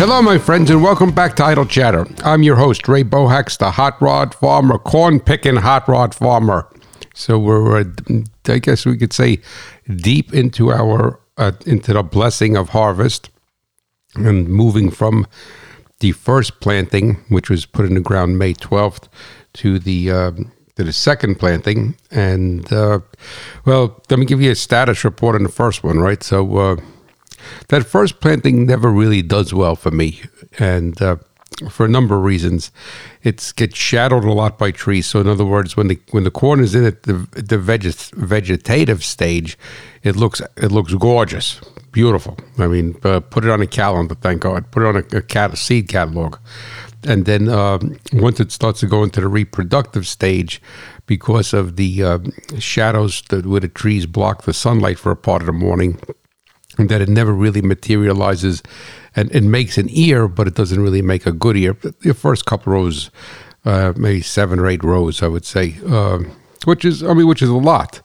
Hello, my friends, and welcome back to Idle Chatter. I'm your host, Ray Bohacz, the hot rod farmer, corn picking hot rod farmer. So we're, uh, I guess we could say, deep into our uh, into the blessing of harvest, and moving from the first planting, which was put in the ground May 12th, to the uh, to the second planting. And uh, well, let me give you a status report on the first one, right? So uh, that first planting never really does well for me, and uh, for a number of reasons. It gets shadowed a lot by trees. So in other words, when the when the corn is in it, the the veget, vegetative stage, it looks it looks gorgeous, beautiful. I mean, uh, put it on a calendar, thank God. Put it on a, a, cat, a seed catalog. And then um, once it starts to go into the reproductive stage, because of the uh, shadows that where the trees block the sunlight for a part of the morning, that it never really materializes and it makes an ear, but it doesn't really make a good ear. The first couple rows, uh, maybe seven or eight rows, I would say, uh, which is, I mean, which is a lot.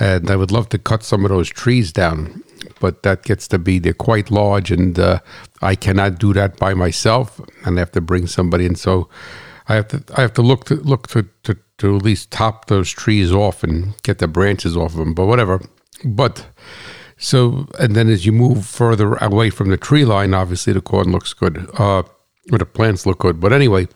And I would love to cut some of those trees down, but that gets to be they're quite large, and uh, I cannot do that by myself, and I have to bring somebody in. So I have to, I have to look to look to, to, to at least top those trees off and get the branches off of them. But whatever. But so, and then as you move further away from the tree line, obviously the corn looks good, uh, or the plants look good. But anyway,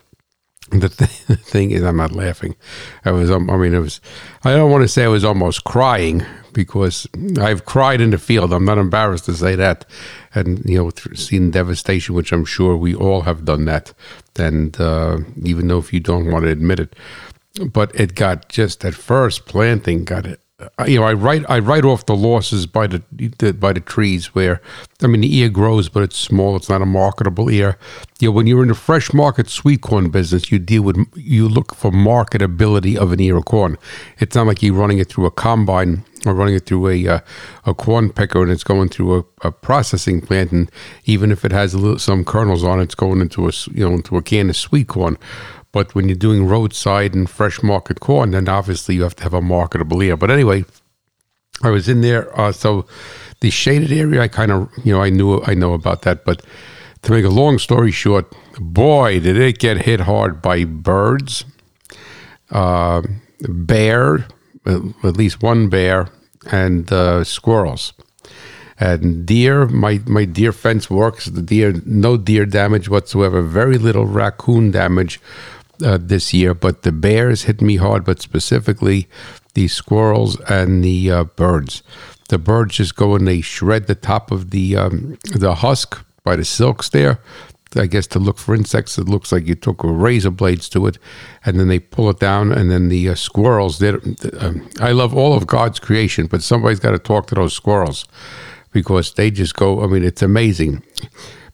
the, th- the thing is, I'm not laughing. I was, um, I mean, it was, I don't want to say I was almost crying because I've cried in the field. I'm not embarrassed to say that. And, you know, seen devastation, which I'm sure we all have done that. And uh, even though if you don't want to admit it, but it got just at first planting got it you know, I write I write off the losses by the, the, by the trees where I mean the ear grows, but it's small. It's not a marketable ear. You know, when you're in the fresh market sweet corn business, you deal with you look for marketability of an ear of corn. It's not like you're running it through a combine or running it through a uh, a corn picker and it's going through a, a, processing plant, and even if it has a little, some kernels on it, it's going into a you know into a can of sweet corn. But when you're doing roadside and fresh market corn, then obviously you have to have a marketable ear. But anyway, I was in there. Uh, so the shaded area, I kind of, you know, I knew, I know about that. But to make a long story short, boy, did it get hit hard by birds, uh, bear, at least one bear, and uh, squirrels. And deer, my, my deer fence works. The deer, no deer damage whatsoever. Very little raccoon damage uh, this year, but the bears hit me hard, but specifically the squirrels and the uh, birds. The birds just go and they shred the top of the um, the husk by the silks there. I guess to look for insects, it looks like you took razor blades to it, and then they pull it down. And then the uh, squirrels. Uh, I love all of God's creation, but somebody's got to talk to those squirrels because they just go. I mean, it's amazing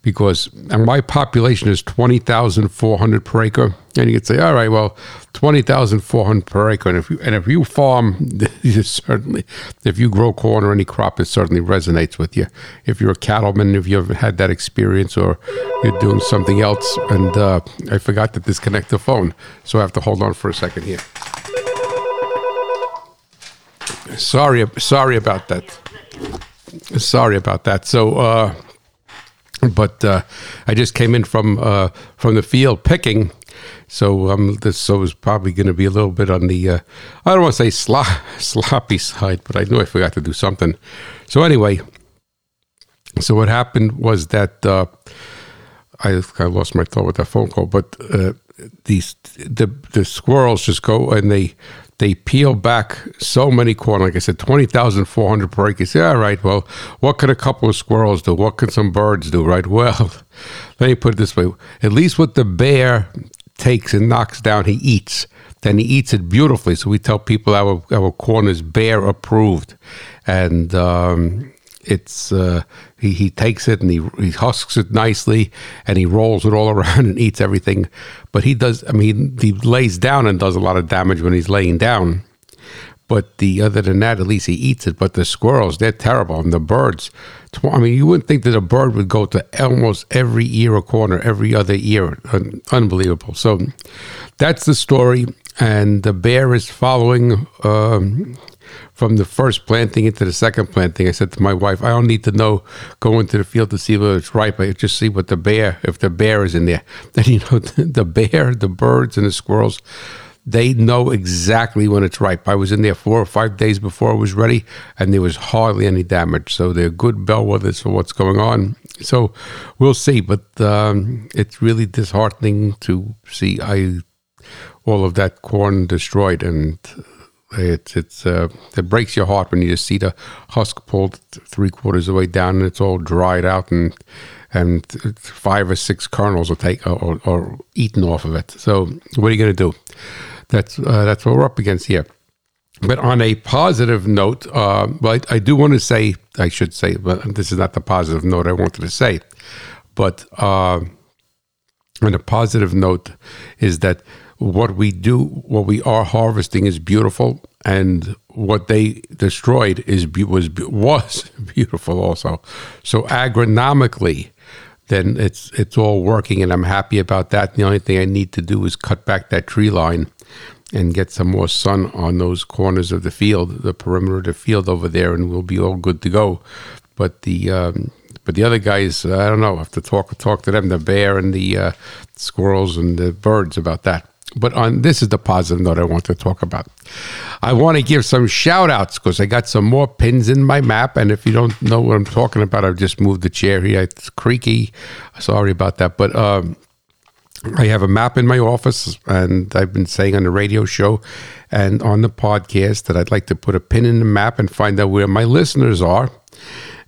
because my population is 20,400 per acre. And you could say, all right, well, 20,400 per acre. And if you, and if you farm, certainly, if you grow corn or any crop, it certainly resonates with you. If you're a cattleman, if you've had that experience or you're doing something else. And uh, I forgot to disconnect the phone. So I have to hold on for a second here. Sorry, sorry about that. Sorry about that. So, uh, but uh, I just came in from uh, from the field picking, so um, this so was probably going to be a little bit on the uh, I don't want to say slop, sloppy side, but I knew I forgot to do something. So anyway, so what happened was that uh, I I lost my thought with that phone call, but uh, these the the squirrels just go and they they peel back so many corn. Like I said, 20,400 per acre. You say, all right, well, what can a couple of squirrels do? What can some birds do, right? Well, let me put it this way. At least what the bear takes and knocks down, he eats. Then he eats it beautifully. So we tell people our, our corn is bear approved. And um, it's uh, he, he takes it and he, he husks it nicely and he rolls it all around and eats everything. But he does, I mean, he lays down and does a lot of damage when he's laying down. But the other than that, at least he eats it. But the squirrels, they're terrible. And the birds, I mean, you wouldn't think that a bird would go to almost every ear or corner, every other ear. Unbelievable. So that's the story. And the bear is following. Um, from the first planting into the second planting. I said to my wife, I don't need to know, go into the field to see whether it's ripe. I just see what the bear, if the bear is in there. Then, you know, the bear, the birds, and the squirrels, they know exactly when it's ripe. I was in there four or five days before it was ready, and there was hardly any damage. So they're good bellwethers for what's going on. So we'll see, but um, it's really disheartening to see I all of that corn destroyed, and it's it's uh, it breaks your heart when you just see the husk pulled three quarters of the way down and it's all dried out and and five or six kernels are take or, eaten off of it. So what are you going to do? That's uh, that's what we're up against here. But on a positive note, uh, but I do want to say, I should say, but this is not the positive note I wanted to say. But uh, on a positive note, is that what we do, what we are harvesting is beautiful, and what they destroyed is was was beautiful also. So agronomically, then it's it's all working, and I'm happy about that. The only thing I need to do is cut back that tree line and get some more sun on those corners of the field, the perimeter of the field over there, and we'll be all good to go. But the um, but the other guys, I don't know. I have to talk talk to them, the bear and the uh, squirrels and the birds about that. But on this is the positive note I want to talk about. I want to give some shout outs because I got some more pins in my map. And if you don't know what I'm talking about, I've just moved the chair here. It's creaky. Sorry about that. But um, I have a map in my office, and I've been saying on the radio show and on the podcast that I'd like to put a pin in the map and find out where my listeners are.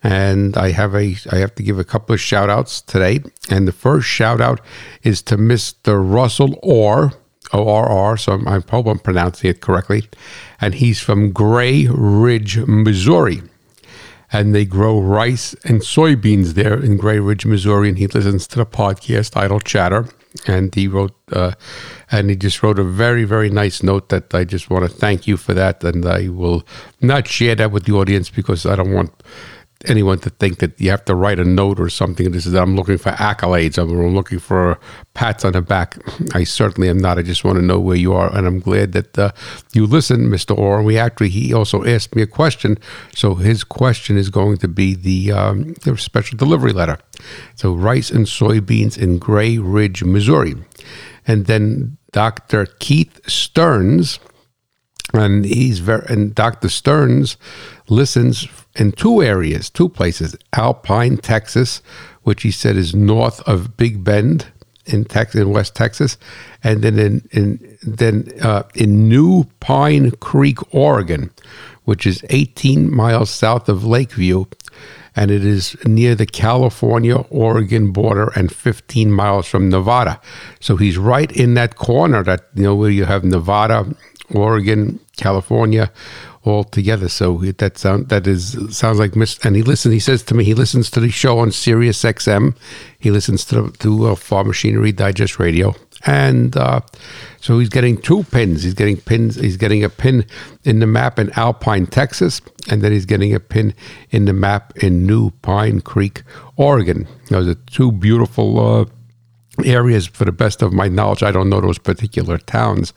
And I have a I have to give a couple of shout outs today. And the first shout out is to Mr. Russell Orr, O R R, so I'm, hope I'm pronouncing it correctly. And he's from Gray Ridge, Missouri and they grow rice and soybeans there in Gray Ridge, Missouri. And he listens to the podcast Idle Chatter and he wrote uh, and he just wrote a very very nice note that I just want to thank you for that and I will not share that with the audience because I don't want anyone to think that you have to write a note or something. This is I'm looking for accolades. I'm looking for pats on the back. I certainly am not. I just want to know where you are, and I'm glad that uh, you listened, Mr. Orr. We actually he also asked me a question, so his question is going to be the, um, the special delivery letter. So rice and soybeans in Gray Ridge, Missouri, and then Dr. Keith Stearns and he's very and Dr. Stearns listens in two areas, two places: Alpine, Texas, which he said is north of Big Bend in Texas, in West Texas, and then in, in then uh, in New Pine Creek, Oregon, which is 18 miles south of Lakeview, and it is near the California Oregon border and 15 miles from Nevada. So he's right in that corner that you know where you have Nevada, Oregon, California, all together. So that sound that is sounds like Miss. And he listens. He says to me, he listens to the show on Sirius XM. He listens to to uh, Farm Machinery Digest Radio, and uh, so he's getting two pins. He's getting pins. He's getting a pin in the map in Alpine, Texas, and then he's getting a pin in the map in New Pine Creek, Oregon. Those are two beautiful. Uh, areas for the best of my knowledge i don't know those particular towns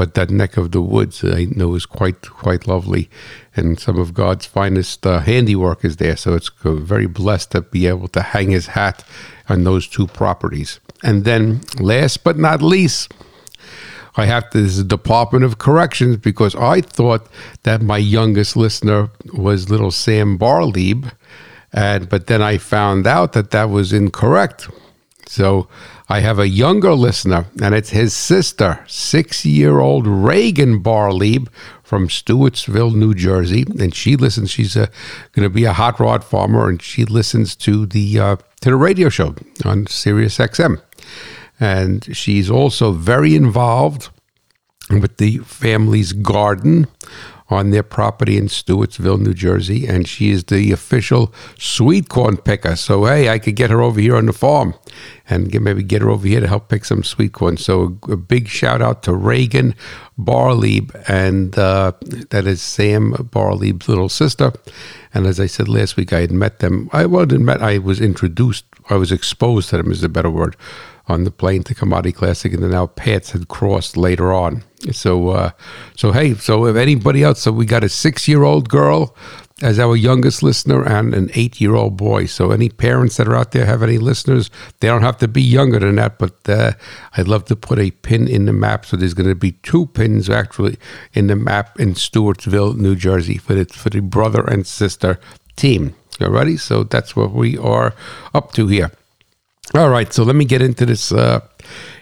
but that neck of the woods I know is quite quite lovely, and some of God's finest uh, handiwork is there. So it's very blessed to be able to hang His hat on those two properties. And then, last but not least, I have to, this is Department of Corrections because I thought that my youngest listener was little Sam Barlieb, and but then I found out that that was incorrect. So I have a younger listener, and it's his sister, six year old Reagan Barlieb from Stewartsville, New Jersey. And she listens, she's going to be a hot rod farmer, and she listens to the, uh, to the radio show on Sirius XM. And she's also very involved with the family's garden on their property in Stewartsville, New Jersey, and she is the official sweet corn picker. So hey, I could get her over here on the farm, and get, maybe get her over here to help pick some sweet corn. So a, a big shout out to Reagan Barlieb, and uh, that is Sam Barlieb's little sister. And as I said last week, I had met them. I wasn't met. I was introduced. I was exposed to them. Is a better word on the plane to Commodity Classic, and then our paths had crossed later on. So, uh, so hey, so if anybody else, so we got a six-year-old girl as our youngest listener and an eight year old boy. So, any parents that are out there have any listeners, they don't have to be younger than that, but uh, I'd love to put a pin in the map. So, there's going to be two pins actually in the map in Stewartsville, New Jersey for the, for the brother and sister team. All righty? So, that's what we are up to here. All right, so let me get into this uh,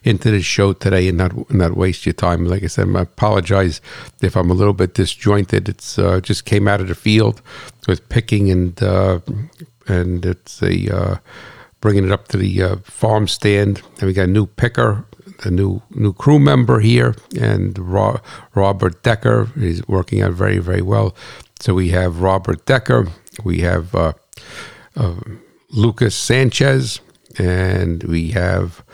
into this show today and not not waste your time. Like I said, I apologize if I'm a little bit disjointed. It's uh, just came out of the field with picking and uh, and it's a uh, bringing it up to the uh, farm stand. And we got a new picker, a new new crew member here, and Ro- Robert Decker is working out very very well. So we have Robert Decker, we have uh, Lucas Sanchez and we have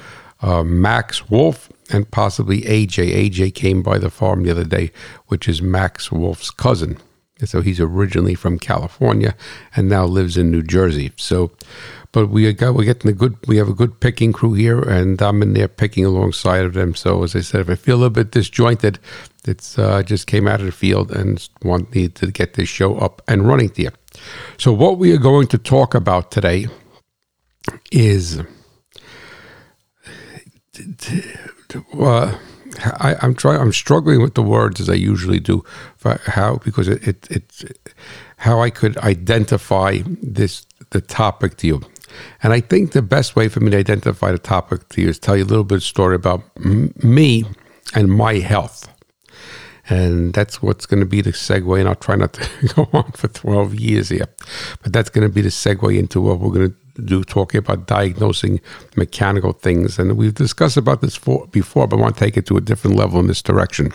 uh, Max Wolf and possibly AJ. AJ came by the farm the other day, which is Max Wolf's cousin. So he's originally from California and now lives in New Jersey. So, but we got we're getting a good we have a good picking crew here, and I'm in there picking alongside of them. So as I said, if I feel a little bit disjointed, it's uh, just came out of the field and want me to get this show up and running here. So what we are going to talk about today is uh, I, am trying. I'm struggling with the words as I usually do. How because it, it it's how I could identify this the topic to you, and I think the best way for me to identify the topic to you is tell you a little bit of story about m- me and my health. And that's what's going to be the segue. And I'll try not to go on for 12 years here, but that's going to be the segue into what we're going to do talking about diagnosing mechanical things. And we've discussed about this for, before, but I want to take it to a different level in this direction.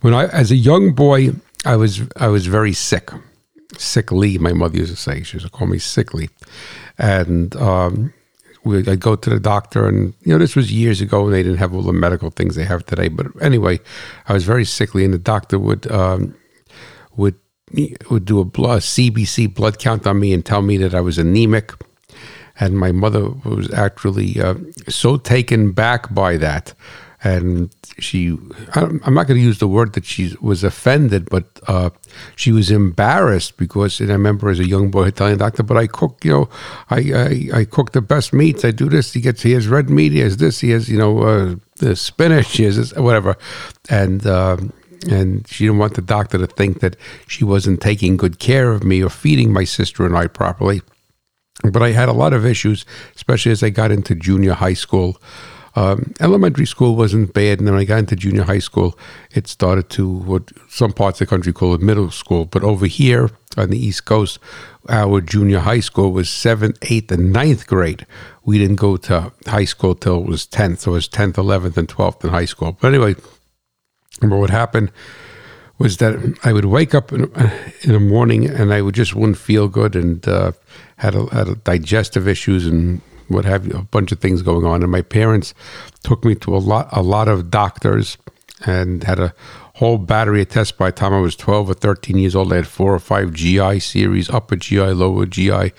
When I, as a young boy, I was I was very sick, sickly. My mother used to say she used to call me sickly, and um, we, I'd go to the doctor, and you know this was years ago, and they didn't have all the medical things they have today. But anyway, I was very sickly, and the doctor would um, would would do a blood CBC blood count on me and tell me that I was anemic and my mother was actually uh, so taken back by that. And she, I'm not going to use the word that she was offended, but uh, she was embarrassed because, and I remember as a young boy the doctor, but I cook, you know, I, I, I cook the best meats. I do this. He gets, he has red meat. He has this. He has, you know, uh, the spinach. He has this, whatever. And, um, and she didn't want the doctor to think that she wasn't taking good care of me or feeding my sister and I properly. But I had a lot of issues, especially as I got into junior high school. Um, elementary school wasn't bad, and then when I got into junior high school, it started to what some parts of the country call it middle school. But over here on the East Coast, our junior high school was seventh, eighth, and ninth grade. We didn't go to high school till it was tenth, so it was tenth, eleventh, and twelfth in high school. But anyway, remember what happened was that I would wake up in, in the morning and I would just wouldn't feel good and uh, had a, had a digestive issues and what have you, a bunch of things going on. And my parents took me to a lot a lot of doctors and had a whole battery of tests by the time I was 12 or 13 years old. I had four or five GI series, upper GI, lower GI,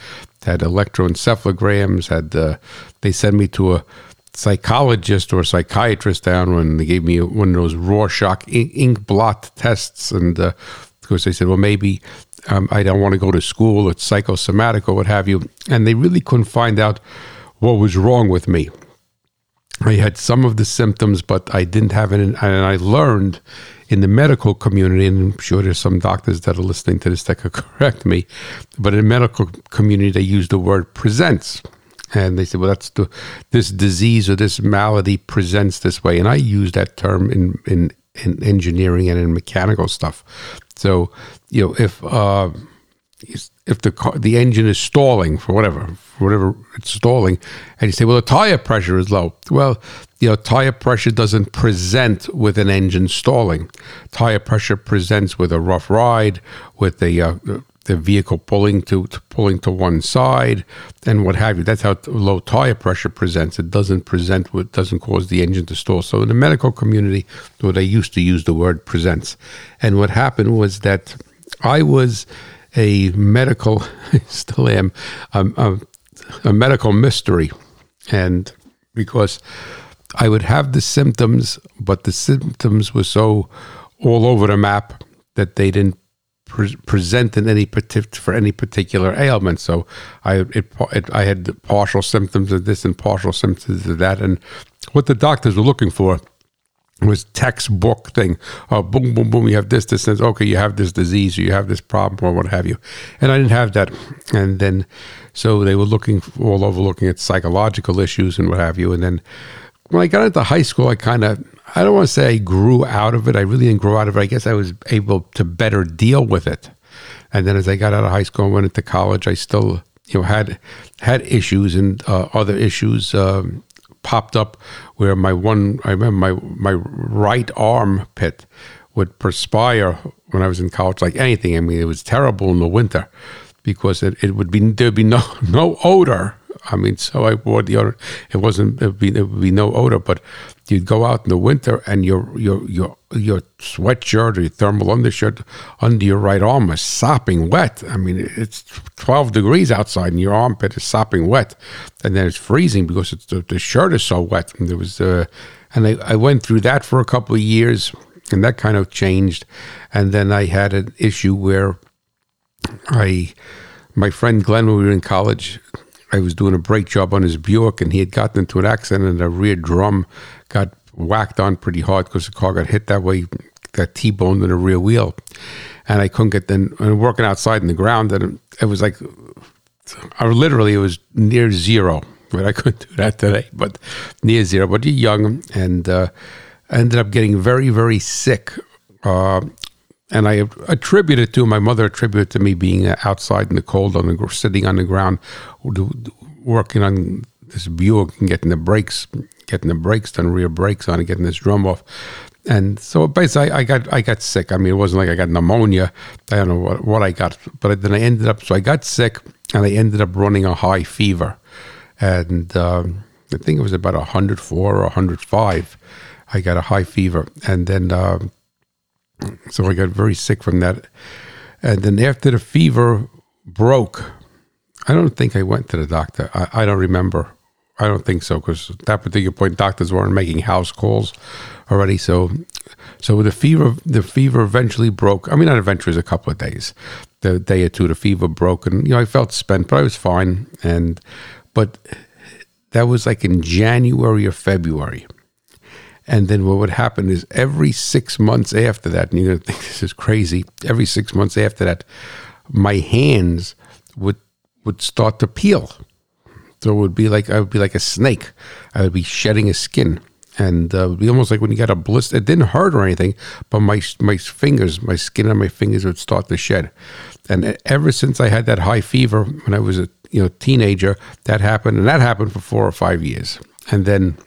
had electroencephalograms, had uh, they sent me to a psychologist or psychiatrist down when they gave me one of those Rorschach ink blot tests. And uh, of course, they said, well, maybe um, I don't want to go to school, it's psychosomatic or what have you. And they really couldn't find out what was wrong with me. I had some of the symptoms, but I didn't have it. And I learned in the medical community, and I'm sure there's some doctors that are listening to this that could correct me, but in the medical community, they use the word presents and they said, "Well, that's the this disease or this malady presents this way." And I use that term in in in engineering and in mechanical stuff. So, you know, if uh, if the car, the engine is stalling for whatever, for whatever it's stalling, and you say, "Well, the tire pressure is low," well, you know, tire pressure doesn't present with an engine stalling. Tire pressure presents with a rough ride, with a uh, the vehicle pulling to, to, pulling to one side and what have you. That's how low tire pressure presents. It doesn't present what doesn't cause the engine to stall. So in the medical community, what they used to use the word presents. And what happened was that I was a medical, still am, um, a, a medical mystery, and because I would have the symptoms, but the symptoms were so all over the map that they didn't pre- present in any for any particular ailment. So I it, it, I had partial symptoms of this and partial symptoms of that, and what the doctors were looking for was textbook thing. Oh, boom, boom, boom. You have this, this, this. Okay, you have this disease, or you have this problem, or what have you. And I didn't have that. And then, so they were looking all over, looking at psychological issues and what have you. And then, when I got into high school, I kind of, I don't want to say I grew out of it. I really didn't grow out of it. I guess I was able to better deal with it. And then as I got out of high school and went into college, I still, you know, had had issues and uh, other issues um, popped up where my one, I remember my my right armpit would perspire when I was in college, like anything. I mean, it was terrible in the winter because it, it would be there'd be no no odor I mean, so I wore the odor. It wasn't. It would, be, no odor, but you'd go out in the winter and your your your your sweatshirt or your thermal undershirt under your right arm was sopping wet. I mean, it's twelve degrees outside and your armpit is sopping wet, and then it's freezing because it's the, the shirt is so wet. And there was, uh, and I, I went through that for a couple of years, and that kind of changed. And then I had an issue where I, my friend Glenn, when we were in college, I was doing a brake job on his Buick, and he had gotten into an accident, and the rear drum got whacked on pretty hard because the car got hit that way, got T-boned in the rear wheel, and I couldn't get. Then working outside in the ground, and it was like, I literally it was near zero. But I couldn't do that today, but near zero. But you're young, and uh, ended up getting very, very sick. Uh, and I attribute it to my mother attributed to me being outside in the cold on the sitting on the ground, working on this Buick and getting the brakes, getting the brakes done, rear brakes on, and getting this drum off. And so basically, I, I, got I got sick. I mean, it wasn't like I got pneumonia. I don't know what, what I got, but then I ended up. So I got sick, and I ended up running a high fever, and um, I think it was about 104 or 105. I got a high fever, and then. Uh, so I got very sick from that. And then after the fever broke, I don't think I went to the doctor. I, I don't remember. I don't think so because at that particular point, doctors weren't making house calls already. So, so the fever, the fever eventually broke. I mean, not eventually, it was a couple of days. The day or two, the fever broke, and you know, I felt spent, but I was fine. And but that was like in January or February. And then what would happen is every six months after that, and you're going to think this is crazy, every six months after that, my hands would would start to peel. So it would be like I would be like a snake. I would be shedding a skin, and uh, it would be almost like when you got a blister. It didn't hurt or anything, but my my fingers, my skin on my fingers would start to shed. And ever since I had that high fever when I was a you know teenager, that happened, and that happened for four or five years, and then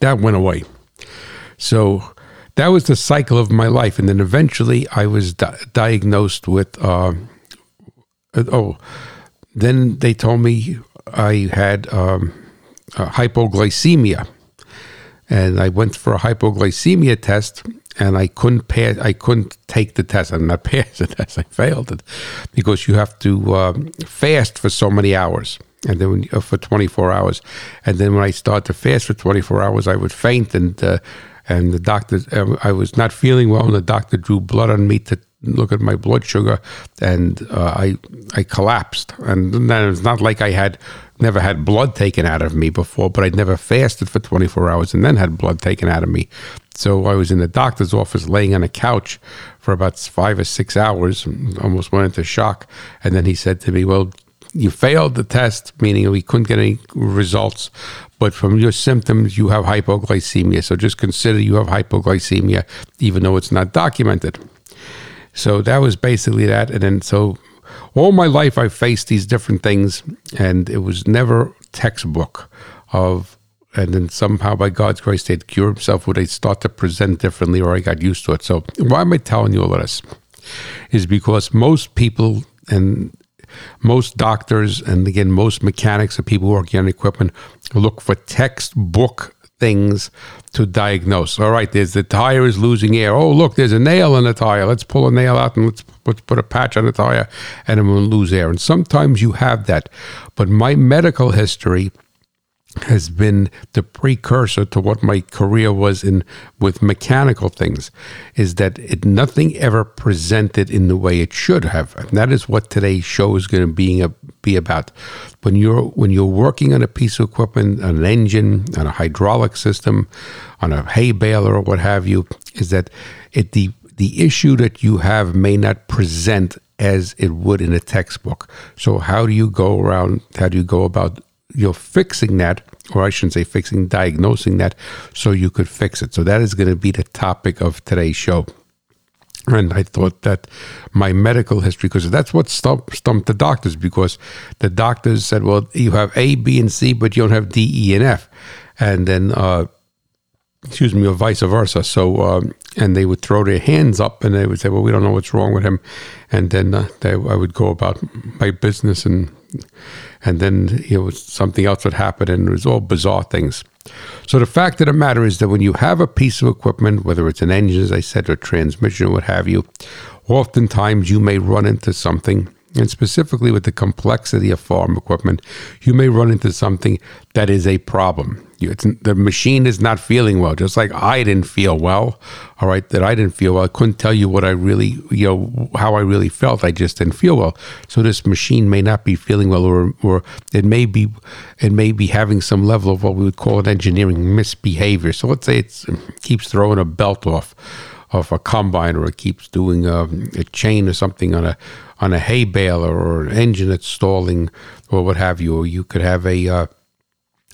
that went away. So that was the cycle of my life. And then eventually I was di- diagnosed with, uh, oh, then they told me I had um, hypoglycemia. And I went for a hypoglycemia test and I couldn't pass. I couldn't take the test. I'm not pass the test. I failed it because you have to um, fast for so many hours and then when, uh, for 24 hours. And then when I started to fast for 24 hours, I would faint, and uh, and the doctor, uh, I was not feeling well, and the doctor drew blood on me to look at my blood sugar, and uh, I I collapsed. And then it's not like I had never had blood taken out of me before, but I'd never fasted for 24 hours and then had blood taken out of me. So I was in the doctor's office laying on a couch for about five or six hours, almost went into shock. And then he said to me, Well, you failed the test, meaning we couldn't get any results, but from your symptoms, you have hypoglycemia. So just consider you have hypoglycemia, even though it's not documented. So that was basically that. And then, so all my life, I faced these different things, and it was never textbook of, and then somehow by God's grace, they'd cure himself, or they'd start to present differently, or I got used to it. So why am I telling you all of this? Is because most people, and most doctors and again most mechanics and people who working on equipment look for textbook things to diagnose. All right, there's the tire is losing air. Oh, look, there's a nail in the tire. Let's pull a nail out and let's, let's put a patch on the tire and it will lose air. And sometimes you have that. But my medical history has been the precursor to what my career was in with mechanical things is that it nothing ever presented in the way it should have. And that is what today's show is going to be, a, be about. When you're when you're working on a piece of equipment on an engine on a hydraulic system on a hay baler or what have you is that it the the issue that you have may not present as it would in a textbook. So how do you go around how do you go about you're fixing that, or I shouldn't say fixing, diagnosing that, so you could fix it. So that is going to be the topic of today's show. And I thought that my medical history, because that's what stumped, stumped the doctors, because the doctors said, well, you have A, B, and C, but you don't have D, E, and F. And then, uh, excuse me, or vice versa. So, um, and they would throw their hands up and they would say, well, we don't know what's wrong with him. And then uh, they, I would go about my business and and then you know something else would happen, and it was all bizarre things. So the fact of the matter is that when you have a piece of equipment, whether it's an engine, as I said, or transmission, or what have you, oftentimes you may run into something and specifically with the complexity of farm equipment, you may run into something that is a problem. You, the machine is not feeling well, just like I didn't feel well. All right, that I didn't feel well. I couldn't tell you what I really, you know, how I really felt. I just didn't feel well. So this machine may not be feeling well, or or it may be, it may be having some level of what we would call an engineering misbehavior. So let's say it keeps throwing a belt off of a combine, or it keeps doing a, a chain or something on a on a hay baler or an engine that's stalling or what have you. Or you could have a uh,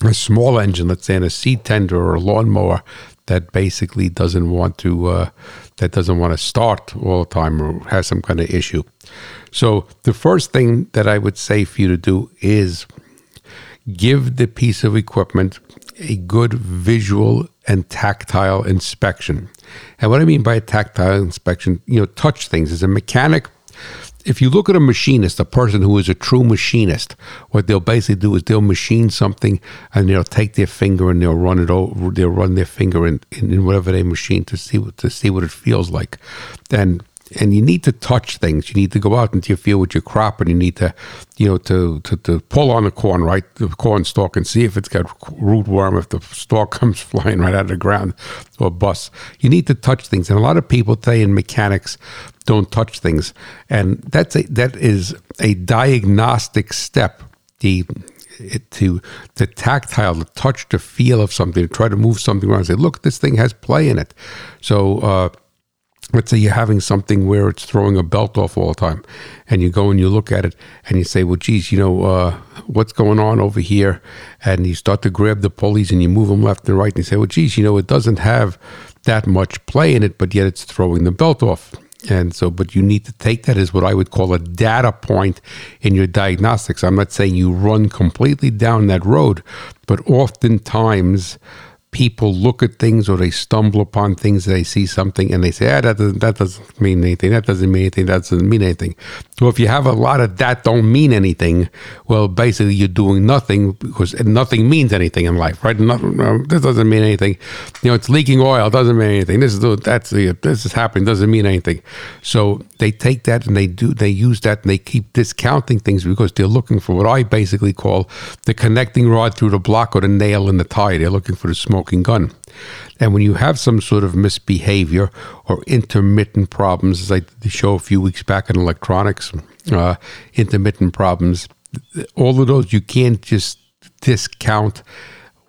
a small engine, let's say in a seed tender or a lawnmower that basically doesn't want to uh, that doesn't want to start all the time or has some kind of issue. So the first thing that I would say for you to do is give the piece of equipment a good visual and tactile inspection. And what I mean by tactile inspection, you know, touch things. As a mechanic, if you look at a machinist, a person who is a true machinist, what they'll basically do is they'll machine something and they'll take their finger and they'll run it over. They'll run their finger in, in, in whatever they machine to see what to see what it feels like. And and you need to touch things. You need to go out into your field with your crop, and you need to, you know, to, to, to pull on the corn, right, the corn stalk, and see if it's got root worm, if the stalk comes flying right out of the ground, or bust. You need to touch things, and a lot of people today in mechanics don't touch things, and that's a that is a diagnostic step. The it, to the tactile, the touch, the feel of something, to try to move something around. Say, look, this thing has play in it. So. Uh, let's say you're having something where it's throwing a belt off all the time and you go and you look at it and you say well geez you know uh, what's going on over here? And you start to grab the pulleys and you move them left and right and you say well geez you know it doesn't have that much play in it but yet it's throwing the belt off. And so but you need to take that as what i would call a data point in your diagnostics. I'm not saying you run completely down that road but oftentimes people look at things or they stumble upon things, they see something and they say, ah, that doesn't, that doesn't mean anything. That doesn't mean anything. That doesn't mean anything. So if you have a lot of that don't mean anything, well, basically you're doing nothing because nothing means anything in life, right? Nothing, no, this doesn't mean anything. You know, it's leaking oil. Doesn't mean anything. This is, that's, the, this is happening. Doesn't mean anything. So they take that and they do, they use that and they keep discounting things because they're looking for what I basically call the connecting rod through the block or the nail in the tie. They're looking for the smoke smoking gun. And when you have some sort of misbehavior or intermittent problems, as I did show a few weeks back in electronics, uh, intermittent problems, all of those you can't just discount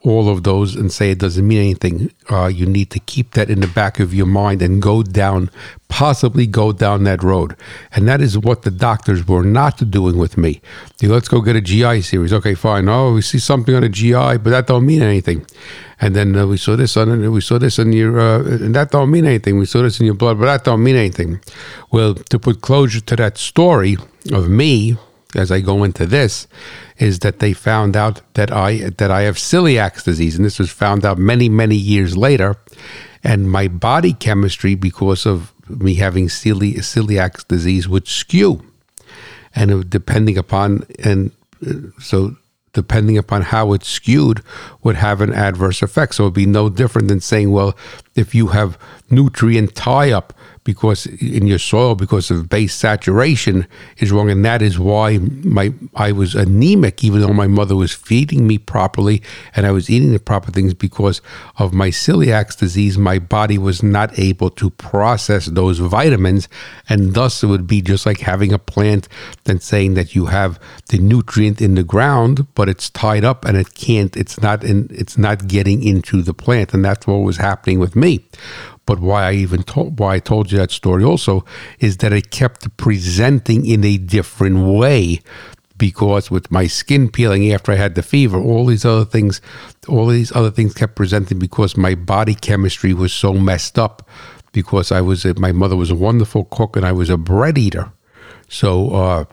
all of those and say it doesn't mean anything. Uh, you need to keep that in the back of your mind and go down, possibly go down that road. And that is what the doctors were not doing with me. Let's go get a GI series. Okay, fine. Oh, we see something on a GI, but that don't mean anything. And then uh, we saw this on it. We saw this in your, uh, and that don't mean anything. We saw this in your blood, but that don't mean anything. Well, to put closure to that story of me as I go into this is that they found out that I that I have celiac disease, and this was found out many many years later. And my body chemistry, because of me having celi- celiac disease, would skew, and depending upon and uh, so depending upon how it's skewed, would have an adverse effect. So it'd be no different than saying, well, if you have nutrient tie up because in your soil because of base saturation is wrong and that is why my I was anemic even though my mother was feeding me properly and I was eating the proper things because of my celiac disease my body was not able to process those vitamins and thus it would be just like having a plant than saying that you have the nutrient in the ground but it's tied up and it can't it's not in it's not getting into the plant and that's what was happening with me but why I even told why I told you that story also is that it kept presenting in a different way because with my skin peeling after I had the fever, all these other things, all these other things kept presenting because my body chemistry was so messed up. Because I was, my mother was a wonderful cook and I was a bread eater, so uh,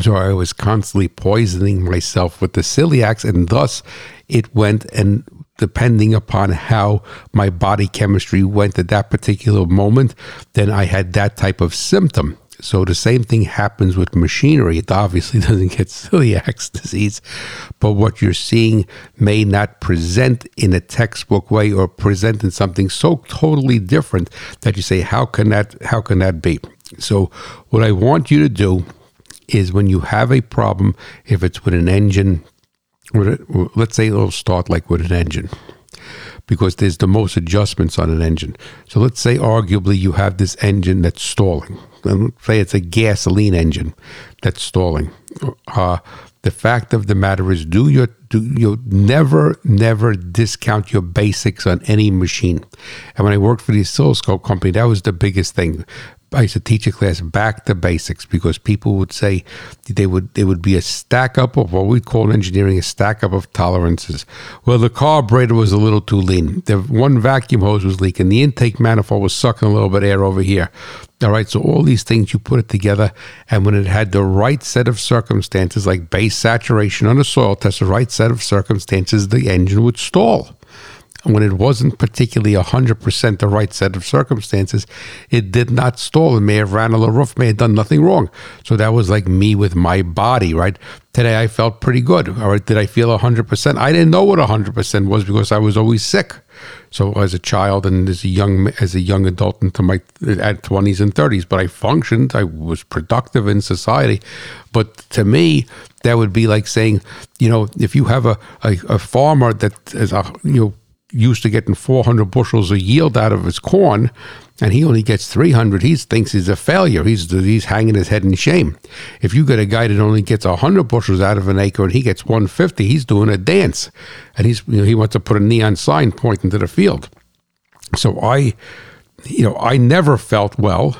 so I was constantly poisoning myself with the celiacs, and thus it went and depending upon how my body chemistry went at that particular moment, then I had that type of symptom. So the same thing happens with machinery. It obviously doesn't get celiac disease, but what you're seeing may not present in a textbook way or present in something so totally different that you say, how can that how can that be? So what I want you to do is when you have a problem, if it's with an engine, let's say it'll start like with an engine because there's the most adjustments on an engine. So let's say arguably you have this engine that's stalling. Let's say it's a gasoline engine that's stalling. Uh, the fact of the matter is, do your do you never never discount your basics on any machine. And when I worked for the oscilloscope company, that was the biggest thing. I used to teach a class back to basics because people would say they would they would be a stack up of what we call in engineering a stack up of tolerances. Well, the carburetor was a little too lean. The one vacuum hose was leaking. The intake manifold was sucking a little bit air over here. All right, so all these things you put it together, and when it had the right set of circumstances, like base saturation on a soil test, the right set of circumstances, the engine would stall when it wasn't particularly 100% the right set of circumstances, it did not stall. It may have ran on the roof, may have done nothing wrong. So that was like me with my body, right? Today I felt pretty good. All right. Did I feel 100%? I didn't know what 100% was because I was always sick. So as a child and as a young as a young adult into my at 20s and 30s, but I functioned. I was productive in society. But to me, that would be like saying, you know, if you have a, a, a farmer that is a you know used to getting 400 bushels a yield out of his corn and he only gets 300 he thinks he's a failure. He's he's hanging his head in shame. If you get a guy that only gets 100 bushels out of an acre and he gets 150 he's doing a dance. And he's you know, he wants to put a neon sign pointing to the field. So i you know i never felt well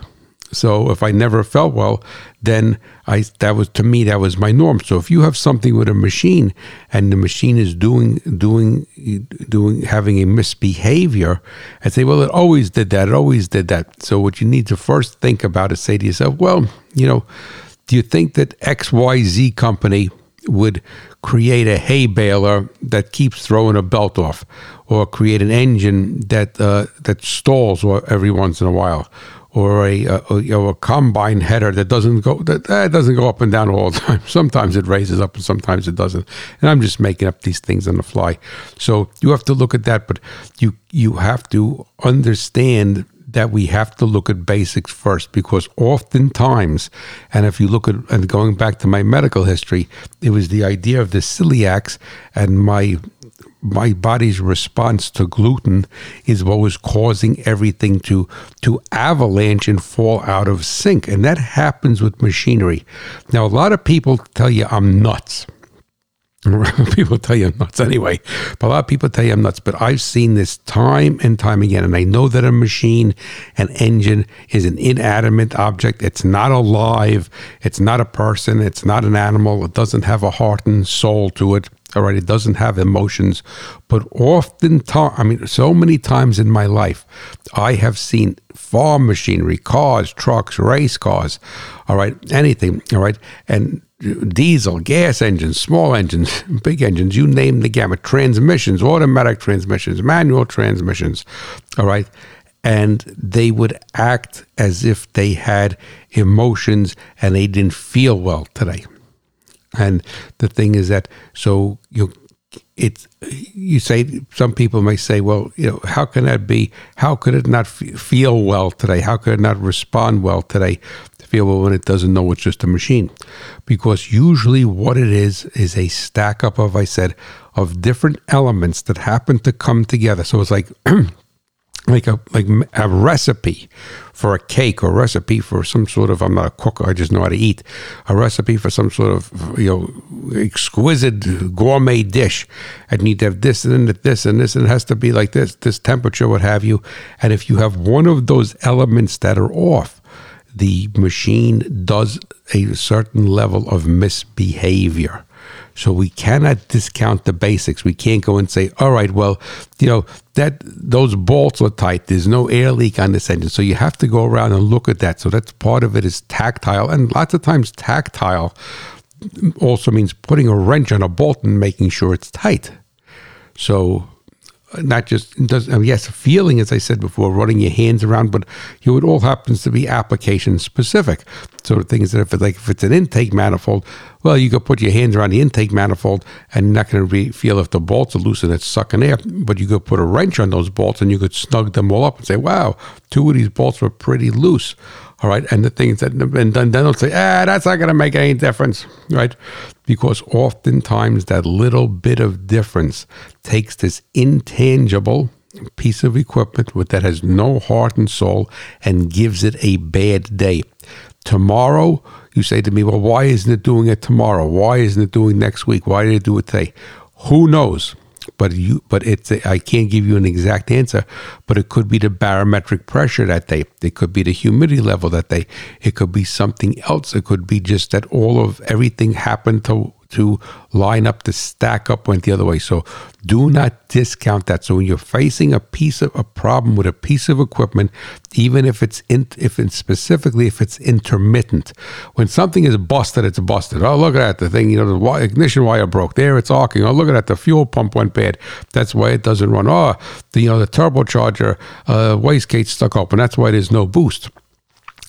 so if I never felt well, then I that was to me that was my norm. So if you have something with a machine and the machine is doing doing doing having a misbehavior, and say, well, it always did that. It always did that. So what you need to first think about is say to yourself, well, you know, do you think that X Y Z company would create a hay baler that keeps throwing a belt off, or create an engine that uh, that stalls every once in a while, or a, a, you know, a combine header that doesn't go that, that doesn't go up and down all the time. Sometimes it raises up and sometimes it doesn't. And I'm just making up these things on the fly. So you have to look at that, but you you have to understand that we have to look at basics first because oftentimes, and if you look at and going back to my medical history, it was the idea of the celiacs and my my body's response to gluten is what was causing everything to to avalanche and fall out of sync and that happens with machinery now a lot of people tell you i'm nuts people tell you I'm nuts anyway, but a lot of people tell you I'm nuts. But I've seen this time and time again, and I know that a machine, an engine, is an inanimate object. It's not alive. It's not a person. It's not an animal. It doesn't have a heart and soul to it. All right, it doesn't have emotions, but often, I mean, so many times in my life, I have seen farm machinery, cars, trucks, race cars, all right, anything, all right, and diesel, gas engines, small engines, big engines, you name the gamut, transmissions, automatic transmissions, manual transmissions, all right, and they would act as if they had emotions and they didn't feel well today. And the thing is that so you it's you say some people may say well you know how can that be? How could it not f- feel well today? How could it not respond well today feel well when it doesn't know it's just a machine? Because usually what it is is a stack up of i said of different elements that happen to come together. So it's like like a like a recipe for a cake or recipe for some sort of I'm not a cook I just know how to eat a recipe for some sort of you know exquisite gourmet dish. I need to have this and then this and this and it has to be like this this temperature what have you. And if you have one of those elements that are off the machine does a certain level of misbehavior so we cannot discount the basics. We can't go and say, all right, well, you know, that those bolts are tight. There's no air leak on this engine. So you have to go around and look at that. So that's part of it is tactile. And lots of times tactile also means putting a wrench on a bolt and making sure it's tight. So not just does I mean, yes, feeling as I said before, running your hands around, but you know, it all happens to be application specific. So the thing is that if it's like if it's an intake manifold, well, you could put your hands around the intake manifold and you're not going to feel if the bolts are loose and it's sucking air. But you could put a wrench on those bolts and you could snug them all up and say, "Wow, two of these bolts were pretty loose." All right. And the things that, and then, they'll say, ah, that's not going to make any difference. Right. Because oftentimes that little bit of difference takes this intangible piece of equipment with that has no heart and soul and gives it a bad day. Tomorrow, you say to me, well, why isn't it doing it tomorrow? Why isn't it doing next week? Why did it do it today? Who knows? But you but it's I can't give you an exact answer, but it could be the barometric pressure that they It could be the humidity level that they It could be something else. It could be just that all of everything happened to to line up to stack up went the other way. So do not discount that. So when you're facing a piece of a problem with a piece of equipment, even if it's in, if it's specifically if it's intermittent, when something is busted, it's busted. Oh, look at that! The thing, you know, the ignition wire broke. There, it's arcing. Oh, look at that! The fuel pump went bad. That's why it doesn't run. Oh, the you know the turbocharger uh, wastegate stuck open. That's why there's no boost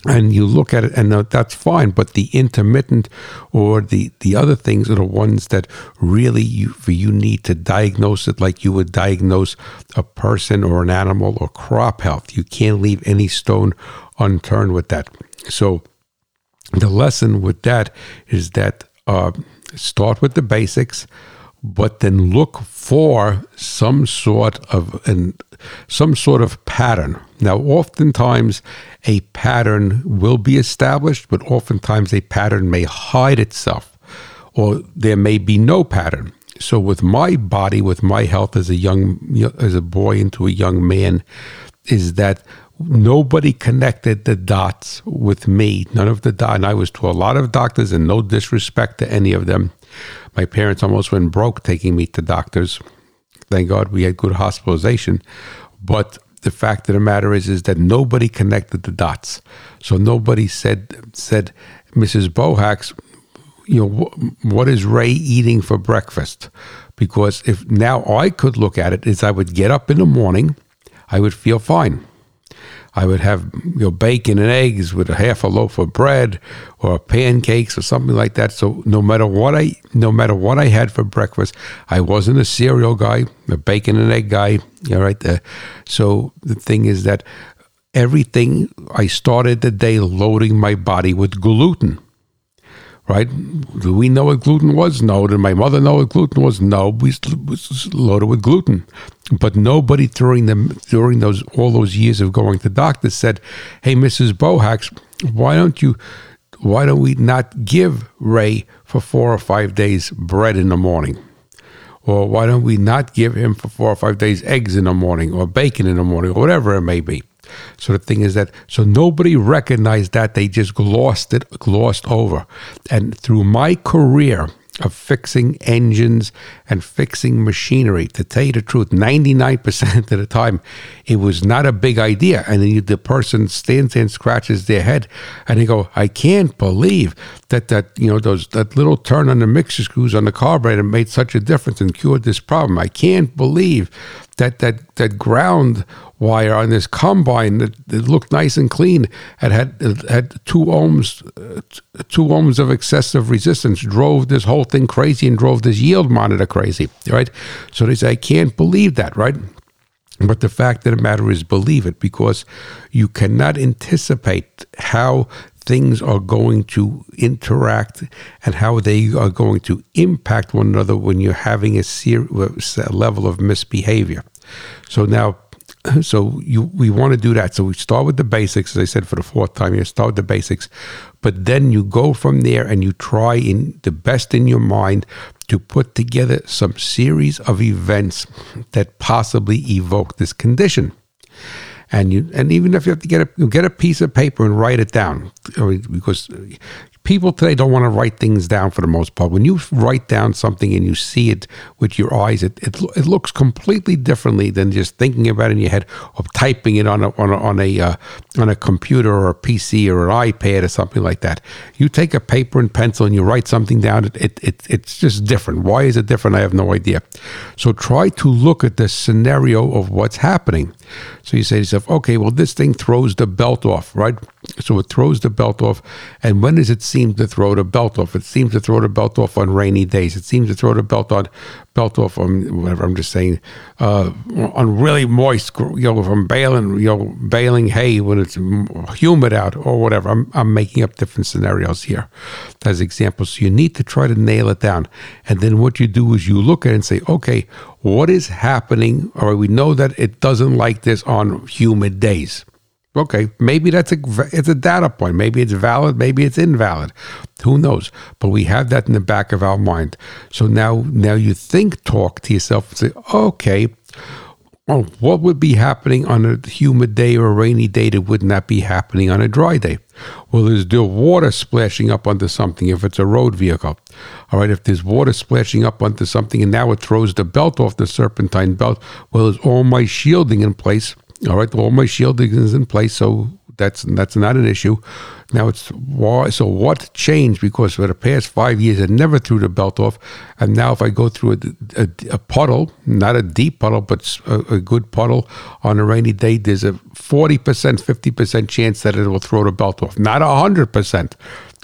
and you look at it and that's fine but the intermittent or the the other things are the ones that really you you need to diagnose it like you would diagnose a person or an animal or crop health you can't leave any stone unturned with that so the lesson with that is that uh, start with the basics but then look for some sort of an some sort of pattern. Now, oftentimes a pattern will be established, but oftentimes a pattern may hide itself, or there may be no pattern. So, with my body, with my health as a young as a boy into a young man, is that nobody connected the dots with me. None of the dots. And I was to a lot of doctors, and no disrespect to any of them. My parents almost went broke taking me to doctors. Thank God we had good hospitalization. But the fact of the matter is, is that nobody connected the dots. So nobody said said, Mrs. Bohacz, you know, what is Ray eating for breakfast? Because if now I could look at it, is I would get up in the morning, I would feel fine. I would have you know bacon and eggs with a half a loaf of bread or pancakes or something like that. So no matter what I no matter what I had for breakfast, I wasn't a cereal guy, a bacon and egg guy. All right. So the thing is that everything I started the day loading my body with gluten right? Do we know what gluten was? No. Did my mother know what gluten was? No. We was loaded with gluten, but nobody during them during those all those years of going to doctors said, "Hey, Mrs. Bohacz, why don't you?" Why don't we not give Ray for four or five days bread in the morning? Or why don't we not give him for four or five days eggs in the morning or bacon in the morning or whatever it may be? So the thing is that so nobody recognized that they just glossed it, glossed over. And through my career, of fixing engines and fixing machinery. To tell you the truth, 99% of the time, it was not a big idea. And then the person stands there and scratches their head and they go, I can't believe that, that, you know, those, that little turn on the mixer screws on the carburetor made such a difference and cured this problem. I can't believe that that that ground wire on this combine that, that looked nice and clean and had had two ohms uh, two ohms of excessive resistance drove this whole thing crazy and drove this yield monitor crazy right? So they say i can't believe that right? But the fact of the matter is believe it because you cannot anticipate how things are going to interact and how they are going to impact one another when you're having a, ser- a level of misbehavior. So now, so you we want to do that. So we start with the basics, as I said for the fourth time. You start with the basics, but then you go from there and you try in the best in your mind to put together some series of events that possibly evoke this condition and you and even if you have to get a get a piece of paper and write it down because people today don't want to write things down for the most part. When you write down something and you see it with your eyes, it it, it looks completely differently than just thinking about it in your head or typing it on a on a on a, uh, on a computer or a PC or an iPad or something like that. You take a paper and pencil and you write something down. It, it, it it's just different. Why is it different? I have no idea. So try to look at the scenario of what's happening. So you say to yourself, okay, well this thing throws the belt off, right? So it throws the belt off. And when does it seem to throw the belt off? It seems to throw the belt off on rainy days. It seems to throw the belt on belt off on whatever I'm just saying uh, on really moist, you know, from baling, you know, baling hay when it's humid out or whatever. I'm, I'm making up different scenarios here as examples. So you need to try to nail it down. And then what you do is you look at it and say, okay, what is happening? Or we know that it doesn't like this on humid days. Okay, maybe that's a it's a data point. Maybe it's valid. Maybe it's invalid. Who knows? But we have that in the back of our mind. So now, now you think, talk to yourself, and say, okay, well, what would be happening on a humid day or a rainy day that would not be happening on a dry day? Well, there's the water splashing up onto something if it's a road vehicle. All right, if there's water splashing up onto something and now it throws the belt off the serpentine belt, well, is all my shielding in place? All right, all my shielding is in place, so that's that's not an issue. Now it's why. So what changed? Because for the past five years, I never threw the belt off, and now if I go through a, a, a puddle, not a deep puddle, but a, a, good puddle on a rainy day, there's a forty percent, fifty percent chance that it will throw the belt off. Not a hundred percent.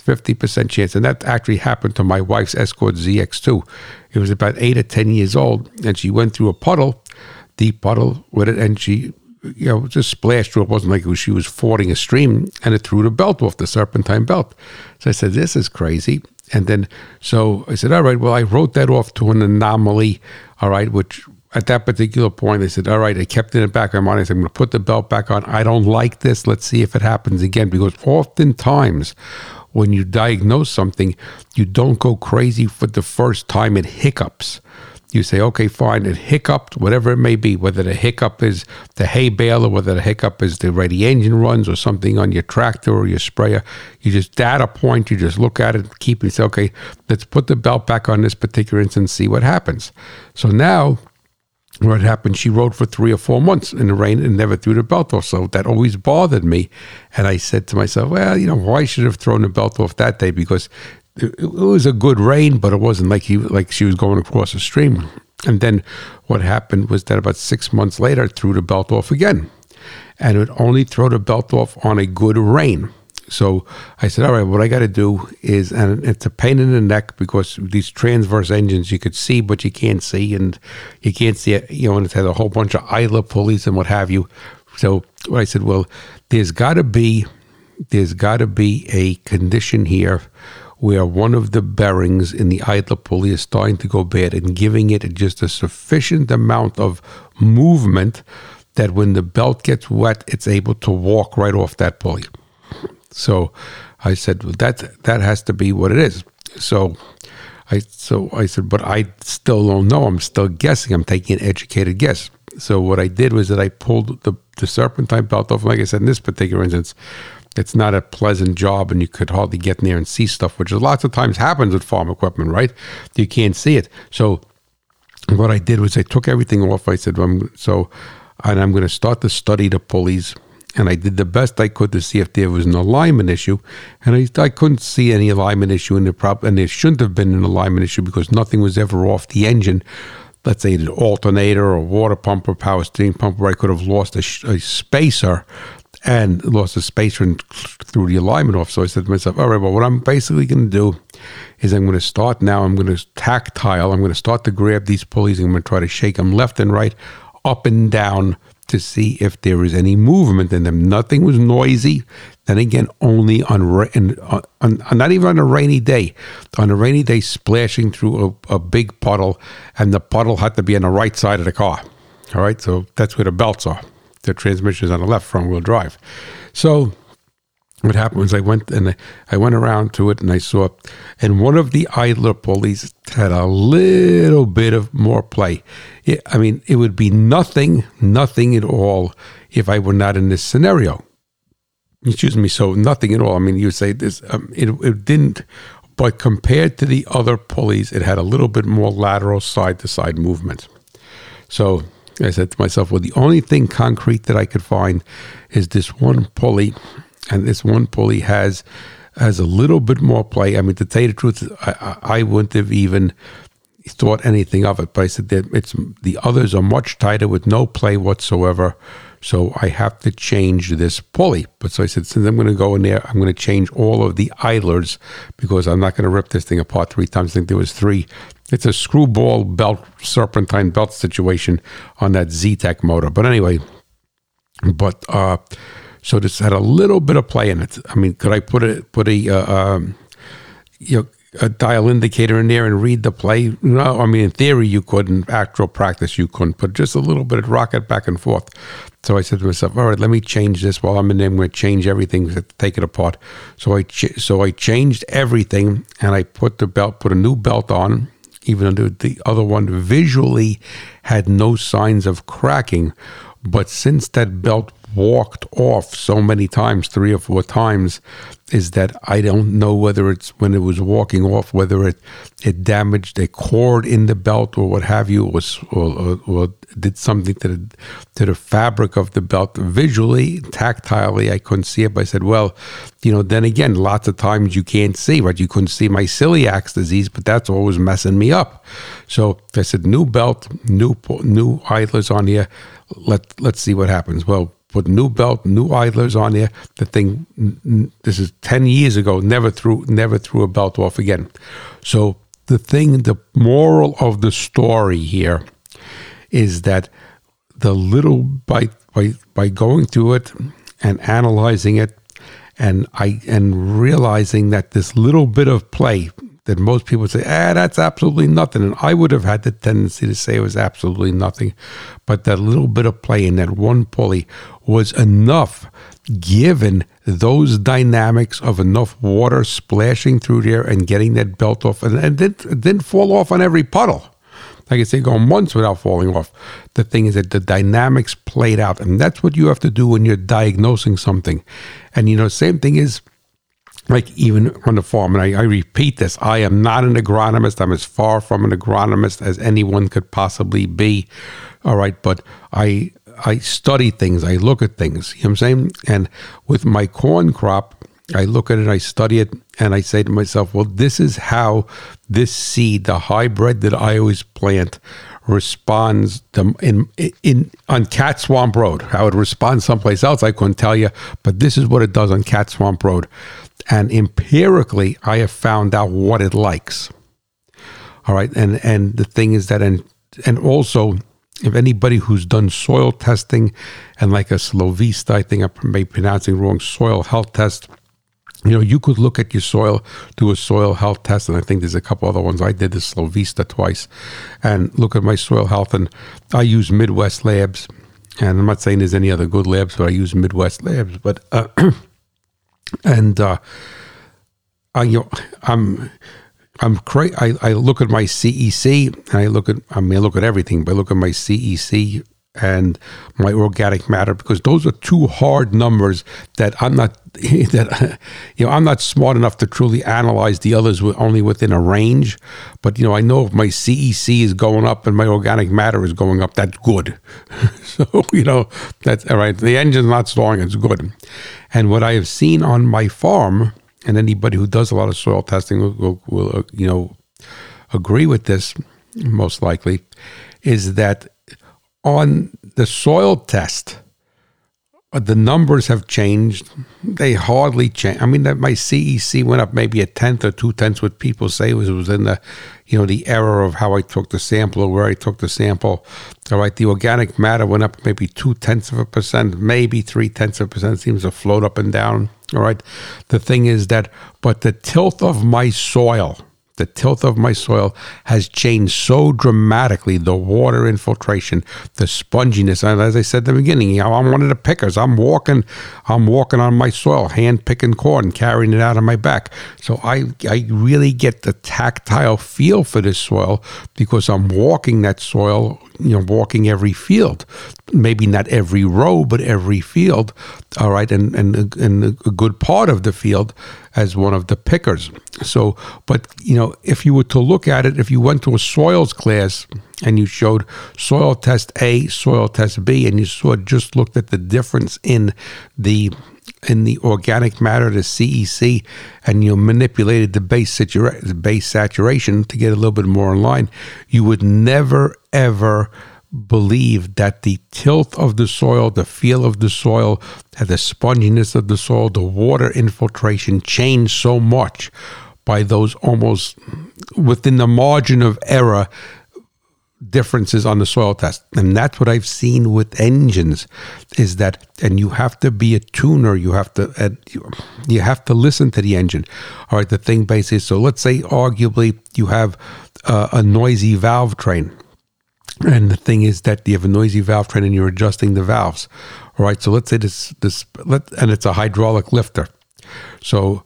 50% chance. And that actually happened to my wife's Escort ZX2. It was about eight or 10 years old, and she went through a puddle, deep puddle with it, and she you know, just splashed through. It wasn't like she was fording a stream and it threw the belt off, the serpentine belt. So I said, this is crazy. And then, so I said, all right, well, I wrote that off to an anomaly, all right, which at that particular point, I said, all right, I kept it in the back of my mind. I said, I'm going to put the belt back on. I don't like this. Let's see if it happens again. Because oftentimes, when you diagnose something, you don't go crazy for the first time. It hiccups you say, okay, fine, it hiccuped, whatever it may be, whether the hiccup is the hay bale or whether the hiccup is the the engine runs or something on your tractor or your sprayer. You just data point, you just look at it, keep it, say, okay, let's put the belt back on this particular instance and see what happens. So now what happened, she rode for three or four months in the rain and never threw the belt off. So that always bothered me. And I said to myself, well, you know, why should I have thrown the belt off that day? Because it, it was a good rain, but it wasn't like he like she was going across a stream. And then what happened was that about six months later, it threw the belt off again, and it would only throw the belt off on a good rain. So I said, all right, what I got to do is, and it's a pain in the neck because these transverse engines you could see, but you can't see, and you can't see it, you know, and it has a whole bunch of idler pulleys and what have you. So I said, well, there's got to be, there's got to be a condition here where one of the bearings in the idler pulley is starting to go bad and giving it just a sufficient amount of movement that when the belt gets wet, it's able to walk right off that pulley. So I said, well, that that has to be what it is. So I so I said, but I still don't know. I'm still guessing. I'm taking an educated guess. So what I did was that I pulled the, the serpentine belt off. Like I said, in this particular instance, it's not a pleasant job and you could hardly get in there and see stuff, which lots of times happens with farm equipment, right? You can't see it. So what I did was I took everything off. I said, so, and I'm going to start to study the pulleys. And I did the best I could to see if there was an alignment issue. And I, I couldn't see any alignment issue in the prop, and there shouldn't have been an alignment issue because nothing was ever off the engine let's say an alternator or water pump or power steam pump where I could have lost a, a spacer and lost a spacer and threw the alignment off. So I said to myself, all right, well, what I'm basically going to do is I'm going to start now. I'm going to tactile. I'm going to start to grab these pulleys and I'm going to try to shake them left and right, up and down to see if there is any movement in them. Nothing was noisy. Then again, only on, uh, on, on, not even on a rainy day. On a rainy day, splashing through a, a big puddle, and the puddle had to be on the right side of the car. All right, so that's where the belts are. The transmission is on the left, front wheel drive. So what happened was I went and I went around to it and I saw, and one of the idler pulleys had a little bit of more play. It, I mean, it would be nothing, nothing at all if I were not in this scenario. Excuse me. So nothing at all. I mean, you say this. Um, it, it didn't, but compared to the other pulleys, it had a little bit more lateral side to side movement. So I said to myself, well, the only thing concrete that I could find is this one pulley and this one pulley has has a little bit more play. I mean, to tell you the truth, I, I wouldn't have even thought anything of it. But I said that it's the others are much tighter with no play whatsoever. So I have to change this pulley. But so I said, since I'm going to go in there, I'm going to change all of the idlers because I'm not going to rip this thing apart three times. I think there was three. It's a screwball belt, serpentine belt situation on that Zetec motor. But anyway, but uh, so this had a little bit of play in it. I mean, could I put a put a uh, um, you know a dial indicator in there and read the play? No, I mean in theory you could. In actual practice you couldn't. But just a little bit of rocket back and forth. So I said to myself, all right, let me change this while I'm in there. I'm going to change everything, take it apart. So I ch- so I changed everything and I put the belt, put a new belt on. Even though the other one visually had no signs of cracking, but since that belt walked off so many times, three or four times, is that I don't know whether it's when it was walking off, whether it it damaged a cord in the belt or what have you, or, or, or did something to the, to the fabric of the belt visually, tactilely. I couldn't see it, but I said, well, you know, then again, lots of times you can't see, right? You couldn't see my celiac disease, but that's always messing me up. So I said, new belt, new new idlers on here. Let let's see what happens. Well, put new belt, new idlers on there. The thing, this is ten years ago. Never threw, never threw a belt off again. So the thing, the moral of the story here is that the little by by by going through it and analyzing it, and I and realizing that this little bit of play that most people say, ah, that's absolutely nothing. And I would have had the tendency to say it was absolutely nothing. But that little bit of play in that one pulley was enough given those dynamics of enough water splashing through there and getting that belt off and, and it, didn't, didn't fall off on every puddle. Like I say, going months without falling off. The thing is that the dynamics played out. And that's what you have to do when you're diagnosing something. And, you know, same thing is like even on the farm, and I, I, repeat this, I am not an agronomist. I'm as far from an agronomist as anyone could possibly be. All right, but I I study things, I look at things. You know what I'm saying? And with my corn crop, I look at it, I study it, and I say to myself, well, this is how this seed, the hybrid that I always plant, responds to, in in on Cat Swamp Road. How it responds someplace else, I couldn't tell you, but this is what it does on Cat Swamp Road. And empirically, I have found out what it likes. All right, and and the thing is that, and and also, if anybody who's done soil testing, and like a Slovista, I think I may be pronouncing wrong, soil health test you know, you could look at your soil, do a soil health test, and I think there's a couple other ones. I did the Slovista twice, and look at my soil health, and I use Midwest Labs, and I'm not saying there's any other good labs, but I use Midwest Labs. But uh, and uh, I, you know, I'm I'm cra- I, I look at my CEC, and I look at I mean I look at everything, but I look at my CEC and my organic matter because those are two hard numbers that I'm not that you know I'm not smart enough to truly analyze the others only within a range. But you know I know if my CEC is going up and my organic matter is going up that's good. So you know that's all right the engine's not stalling it's good. And what I have seen on my farm and anybody who does a lot of soil testing will, will, will uh, you know agree with this most likely is that on the soil test, uh, the numbers have changed. They hardly change. I mean, that my CEC went up maybe a tenth or two tenths. What people say was was the, you know, the error of how I took the sample or where I took the sample. All right, the organic matter went up maybe two tenths of a percent, maybe three tenths of a percent. Seems to float up and down. All right, the thing is that, but the tilth of my soil the tilth of my soil has changed so dramatically the water infiltration the sponginess. And as i said at the beginning i'm one of the pickers. I'm walking i'm walking on my soil hand picking corn carrying it out of my back. So i i really get the tactile feel for this soil because i'm walking that soil you know walking every field. Maybe not every row but every field all right and and, and a good part of the field as one of the pickers. So but you know if you were to look at it if you went to a soils class and you showed soil test A soil test B and you saw just looked at the difference in the in the organic matter, the CEC, and you manipulated the base, satura- the base saturation to get a little bit more in line, you would never, ever believe that the tilth of the soil, the feel of the soil, the sponginess of the soil, the water infiltration changed so much by those almost within the margin of error differences on the soil test. And that's what i've seen with engines is that and you have to be a tuner. You have to uh, you have to listen to the engine. All right the thing basically so let's say arguably you have uh, a noisy valve train. And the thing is that you have a noisy valve train and you're adjusting the valves. All right so let's say this this let and it's a hydraulic lifter. So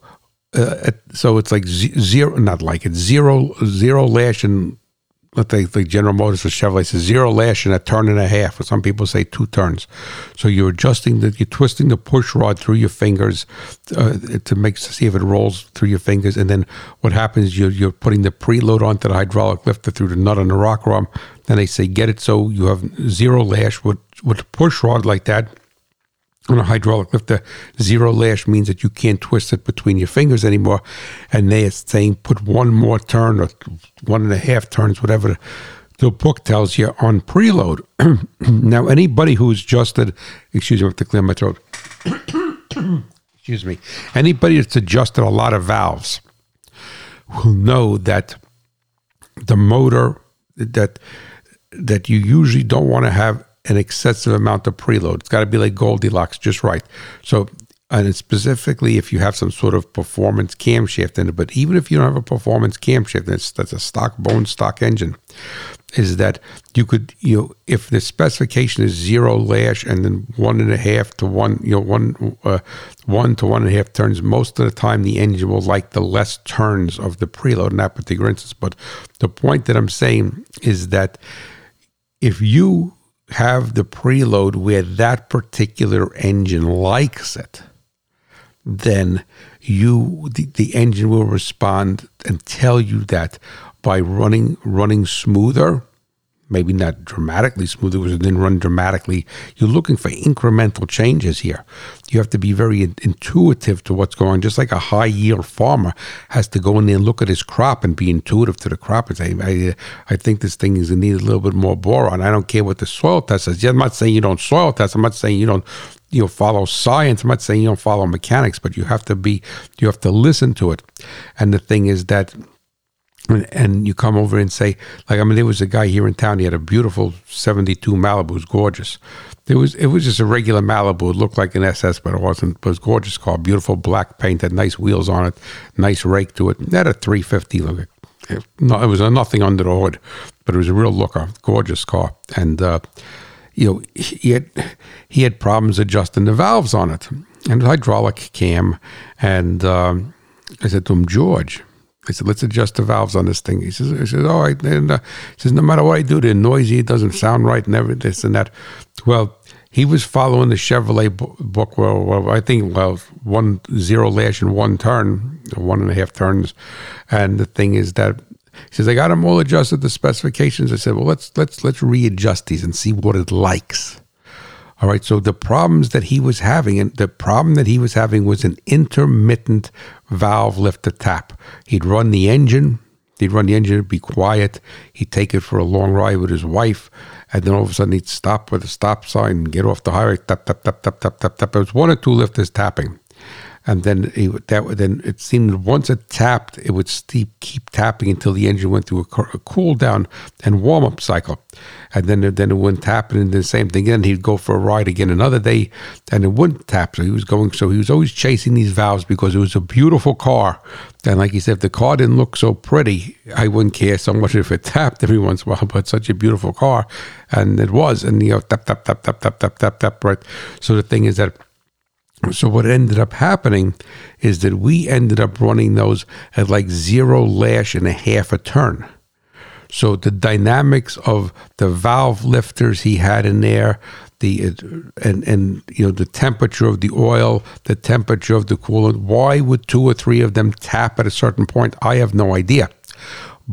uh, so it's like zero not like it's zero zero lash and let the, the General Motors or Chevrolet says zero lash and a turn and a half, or some people say two turns. So you're adjusting the, you're twisting the push rod through your fingers uh, to make see if it rolls through your fingers, and then what happens? You're you're putting the preload onto the hydraulic lifter through the nut on the rock arm. Then they say get it so you have zero lash with with push rod like that on a hydraulic lifter, zero lash means that you can't twist it between your fingers anymore. And they are saying put one more turn or one and a half turns, whatever the book tells you on preload. now, anybody who's adjusted, excuse me, I have to clear my throat. excuse me. Anybody that's adjusted a lot of valves will know that the motor that that you usually don't want to have an excessive amount of preload. It's got to be like Goldilocks, just right. So, and specifically if you have some sort of performance camshaft in it, but even if you don't have a performance camshaft, that's, that's a stock bone stock engine, is that you could, you know, if the specification is zero lash and then one and a half to one, you know, one, uh, one to one and a half turns, most of the time the engine will like the less turns of the preload in that particular instance. But the point that I'm saying is that if you have the preload where that particular engine likes it, then you the, the engine will respond and tell you that by running running smoother maybe not dramatically smoother because it didn't run dramatically. You're looking for incremental changes here. You have to be very intuitive to what's going on, just like a high yield farmer has to go in there and look at his crop and be intuitive to the crop and say, I, I think this thing is going to need a little bit more boron. I don't care what the soil test says. I'm not saying you don't soil test. I'm not saying you don't you know follow science. I'm not saying you don't follow mechanics, but you have to be you have to listen to it. And the thing is that and, and you come over and say, like, I mean, there was a guy here in town. He had a beautiful '72 Malibu, it was gorgeous. It was it was just a regular Malibu. It looked like an SS, but it wasn't. It was gorgeous car, beautiful black paint, had nice wheels on it, nice rake to it. It had a 350 look. It, no, it was nothing under the hood, but it was a real looker, gorgeous car. And uh, you know, he had he had problems adjusting the valves on it, and hydraulic cam. And um, I said to him, George I said, let's adjust the valves on this thing. He says, he says, all right. And uh, he says, no matter what I do, they're noisy. It doesn't sound right and everything, this and that. Well, he was following the Chevrolet book. Well, well, I think, well, one zero lash and one turn, one and a half turns. And the thing is that he says, I got them all adjusted to specifications. I said, well, let's, let's, let's readjust these and see what it likes. All right. So the problems that he was having, and the problem that he was having was an intermittent valve lifter tap. He'd run the engine, He'd run the engine, it'd be quiet. He'd take it for a long ride with his wife, and then all of a sudden he'd stop with a stop sign, get off the highway, tap tap tap tap tap tap tap. It was one or two lifters tapping and then it, that then it seemed once it tapped, it would steep, keep tapping until the engine went through a, a cool down and warm up cycle, and then then it wouldn't tap, and the same thing again. He'd go for a ride again another day, and it wouldn't tap. So he was going. So he was always chasing these valves because it was a beautiful car, and like he said, if the car didn't look so pretty, I wouldn't care so much if it tapped every once in a while. But such a beautiful car, and it was, and you know, tap tap tap tap tap tap tap tap. Right. So the thing is that so what ended up happening is that we ended up running those at like zero lash and a half a turn. So the dynamics of the valve lifters he had in there, the uh, and and you know the temperature of the oil, the temperature of the coolant. Why would two or three of them tap at a certain point? I have no idea.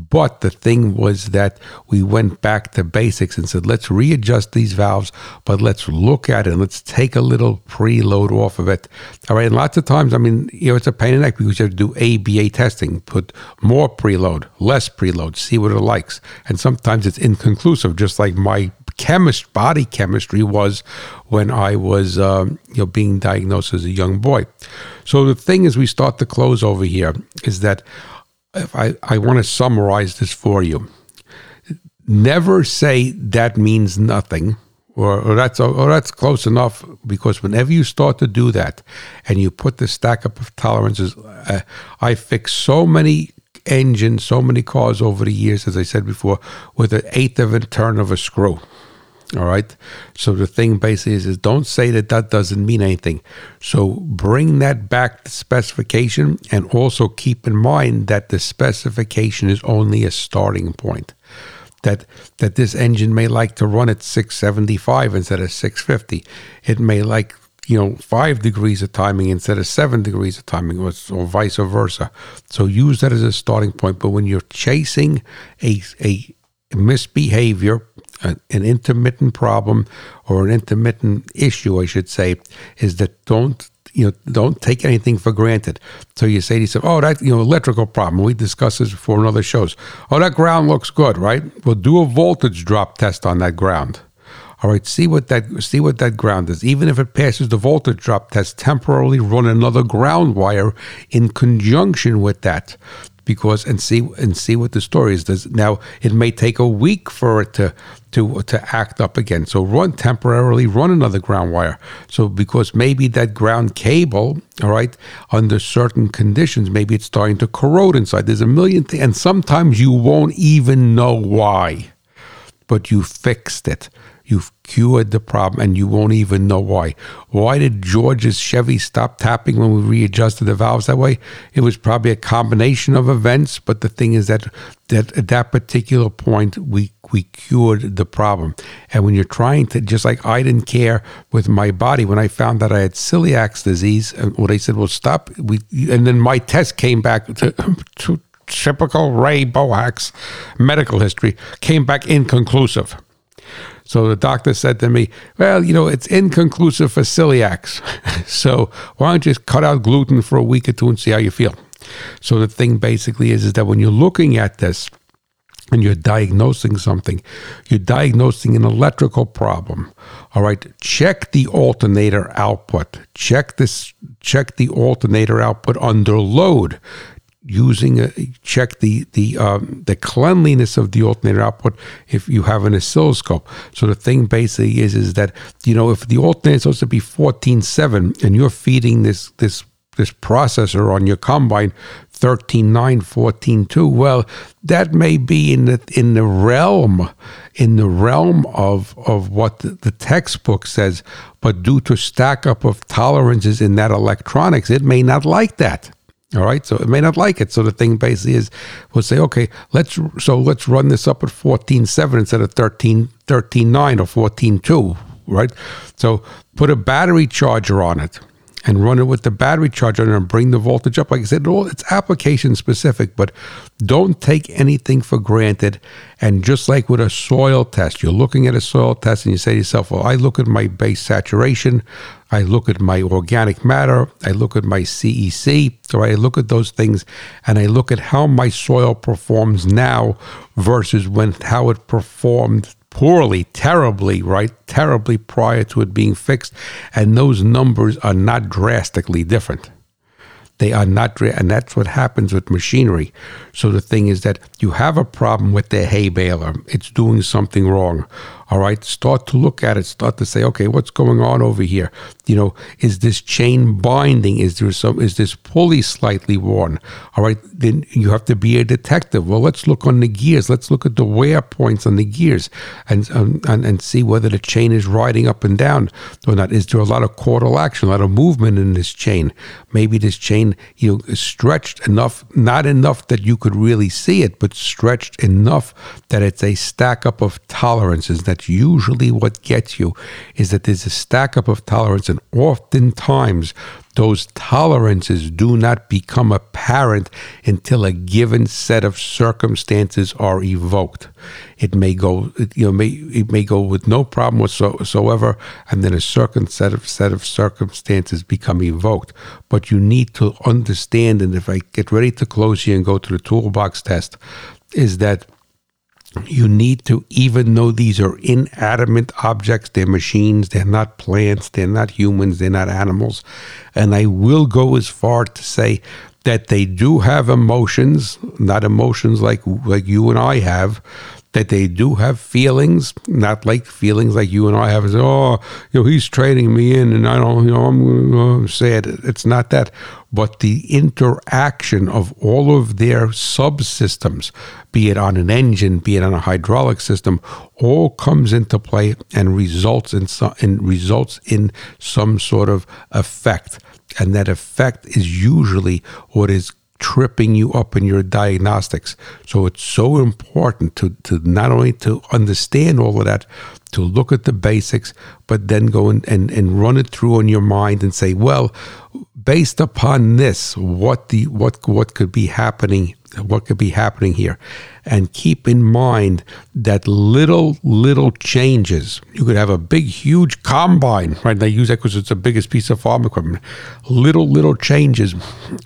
But the thing was that we went back to basics and said, let's readjust these valves, but let's look at it and let's take a little preload off of it. All right. And lots of times, I mean, you know, it's a pain in the neck because you have to do ABA testing, put more preload, less preload, see what it likes. And sometimes it's inconclusive, just like my chemist body chemistry was when I was um, you know being diagnosed as a young boy. So the thing is, we start to close over here is that if I, I want to summarize this for you. Never say that means nothing or, or that's or that's close enough because whenever you start to do that and you put the stack up of tolerances, uh, I fix so many engines, so many cars over the years, as I said before, with an eighth of a turn of a screw. All right. So the thing basically is, is don't say that that doesn't mean anything. So bring that back to specification and also keep in mind that the specification is only a starting point. That that this engine may like to run at 675 instead of 650. It may like you know five degrees of timing instead of seven degrees of timing or, or vice versa so use that as a starting point but when you're chasing a, a misbehavior an, intermittent problem or an intermittent issue, I should say, is that don't you know don't take anything for granted. So you say to yourself, "Oh, that you know electrical problem." We discussed this before in other shows. Oh, that ground looks good, right? Well, do a voltage drop test on that ground. All right, see what that see what that ground is. Even if it passes the voltage drop test, temporarily run another ground wire in conjunction with that because and see and see what the story is. Does now it may take a week for it to to to act up again. So run temporarily, run another ground wire. So because maybe that ground cable, all right, under certain conditions, maybe it's starting to corrode inside. There's a million things, and sometimes you won't even know why, but you fixed it. You've cured the problem and you won't even know why. Why did George's Chevy stop tapping when we readjusted the valves that way? It was probably a combination of events, but the thing is that that at that particular point we we cured the problem. And when you're trying to just like I didn't care with my body when I found that I had celiac disease, and well they said, Well stop we and then my test came back to, to typical Ray Bohacz medical history came back inconclusive. So the doctor said to me, Well, you know, it's inconclusive for celiacs. so why don't you just cut out gluten for a week or two and see how you feel? So the thing basically is, is that when you're looking at this, and you're diagnosing something, you're diagnosing an electrical problem. All right, check the alternator output. Check this. Check the alternator output under load using a, check the the um, the cleanliness of the alternator output if you have an oscilloscope. So the thing basically is is that you know if the alternator is supposed to be fourteen seven and you're feeding this this this processor on your combine 13.9 14.2 well that may be in the in the realm in the realm of of what the textbook says but due to stack up of tolerances in that electronics it may not like that all right, so it may not like it. So the thing basically is, we'll say, okay, let's so let's run this up at fourteen seven instead of 13, 13 9 or fourteen two, right? So put a battery charger on it. And run it with the battery charger and bring the voltage up. Like I said, it's application specific, but don't take anything for granted. And just like with a soil test, you're looking at a soil test and you say to yourself, well, I look at my base saturation, I look at my organic matter, I look at my CEC, so I look at those things and I look at how my soil performs now versus when how it performed poorly, terribly, right? Terribly prior to it being fixed. And those numbers are not drastically different. They are not, and that's what happens with machinery. So the thing is that you have a problem with the hay baler. It's doing something wrong. All right, start to look at it. Start to say, okay, what's going on over here? You know, is this chain binding? Is there some? Is this pulley slightly worn? All right, then you have to be a detective. Well, let's look on the gears. Let's look at the wear points on the gears and um, and, and see whether the chain is riding up and down or not. Is there a lot of chordal action, a lot of movement in this chain? Maybe this chain, you know, is stretched enough, not enough that you could really see it, but stretched enough that it's a stack up of tolerances that that's usually what gets you is that there's a stack up of tolerance and oftentimes those tolerances do not become apparent until a given set of circumstances are evoked. It may go, you know, may, it may go with no problem whatsoever, and then a certain set of set of circumstances become evoked. But you need to understand, and if I get ready to close here and go to the toolbox test, is that you need to, even though these are inanimate objects, they're machines, they're not plants, they're not humans, they're not animals. And I will go as far to say that they do have emotions, not emotions like, like you and I have, that they do have feelings, not like feelings like you and I have. Oh, you know, he's trading me in, and I don't, you know, I'm sad. It's not that, but the interaction of all of their subsystems, be it on an engine, be it on a hydraulic system, all comes into play and results in some, and results in some sort of effect. And that effect is usually what is tripping you up in your diagnostics. So it's so important to, to not only to understand all of that, to look at the basics, but then go and, and, and run it through in your mind and say, well, based upon this, what the what what could be happening what could be happening here. And keep in mind that little, little changes. You could have a big, huge combine, right? They use that because it's the biggest piece of farm equipment. Little, little changes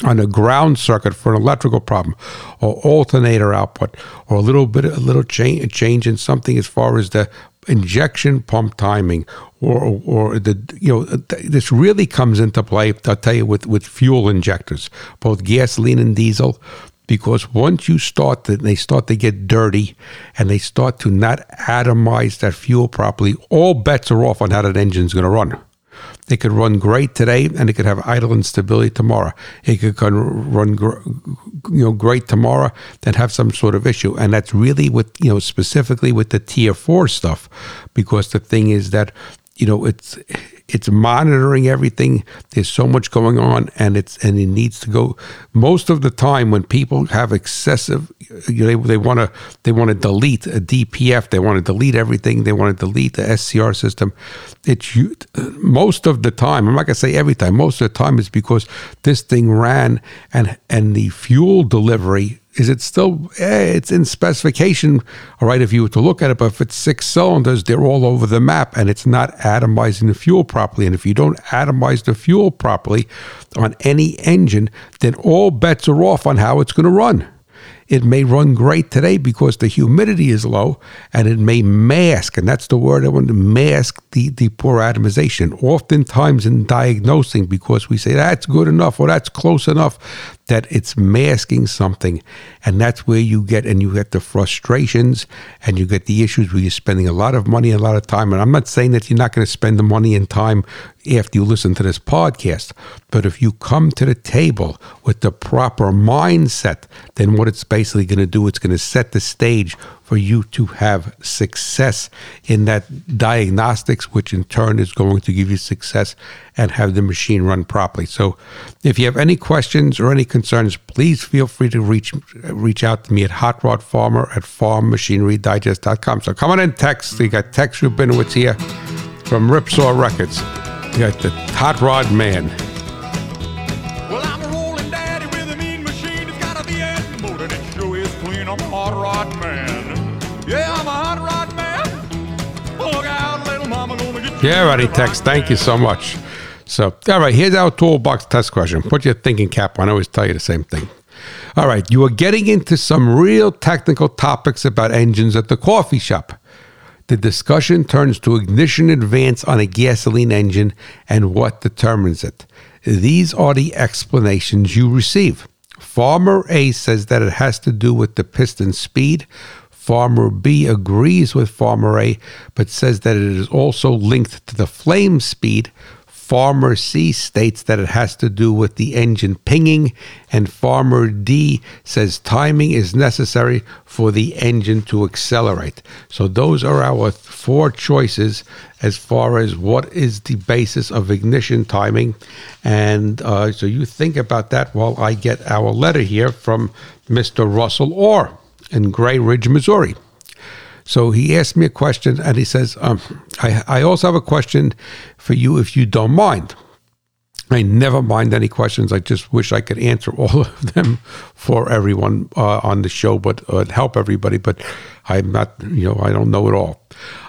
on a ground circuit for an electrical problem or alternator output or a little bit, a little change, change in something as far as the injection pump timing or or the you know this really comes into play I'll tell you with with fuel injectors both gasoline and diesel because once you start to, they start to get dirty and they start to not atomize that fuel properly, all bets are off on how that engine's going to run. It could run great today, and it could have idle instability tomorrow. It could run, you know, great tomorrow, then have some sort of issue, and that's really with you know specifically with the tier four stuff, because the thing is that you know it's it's monitoring everything. There's so much going on and it's and it needs to go. Most of the time when people have excessive you know, they, want to they want to delete a dpf they want to delete everything they want to delete the scr system it's you, most of the time i'm not to say every time most of the time it's because this thing ran and and the fuel delivery is it still eh, it's in specification all right if you were to look at it but if it's six cylinders they're all over the map and it's not atomizing the fuel properly and if you don't atomize the fuel properly on any engine then all bets are off on how it's going to run it may run great today because the humidity is low and it may mask, and that's the word I want to mask the, the poor atomization. Oftentimes in diagnosing, because we say that's good enough or that's close enough, that it's masking something. And that's where you get, and you get the frustrations and you get the issues where you're spending a lot of money, and a lot of time. And I'm not saying that you're not going to spend the money and time after you listen to this podcast, but if you come to the table with the proper mindset, then what it's basically going to do, it's going to set the stage for you to have success in that diagnostics, which in turn is going to give you success and have the machine run properly. So, if you have any questions or any concerns, please feel free to reach reach out to me at Hot Rod Farmer at farmmachinerydigest.com. So, come on in, text. We got Tex Rubinowitz here from Ripsaw Records. We got the Hot Rod Man. Yeah, righty, Tex. Thank you so much. So, all right, here's our toolbox test question. Put your thinking cap on. I always tell you the same thing. All right, you are getting into some real technical topics about engines at the coffee shop. The discussion turns to ignition advance on a gasoline engine and what determines it. These are the explanations you receive. Farmer A says that it has to do with the piston speed. Farmer B agrees with Farmer A, but says that it is also linked to the flame speed. Farmer C states that it has to do with the engine pinging, and Farmer D says timing is necessary for the engine to accelerate. So, those are our four choices as far as what is the basis of ignition timing. And uh, so, you think about that while I get our letter here from Mr. Russell Orr in Grey Ridge, Missouri. So he asked me a question, and he says, um, I, I also have a question for you if you don't mind. I never mind any questions. I just wish I could answer all of them for everyone uh, on the show, but uh, help everybody. But I'm not, you know, I don't know it all.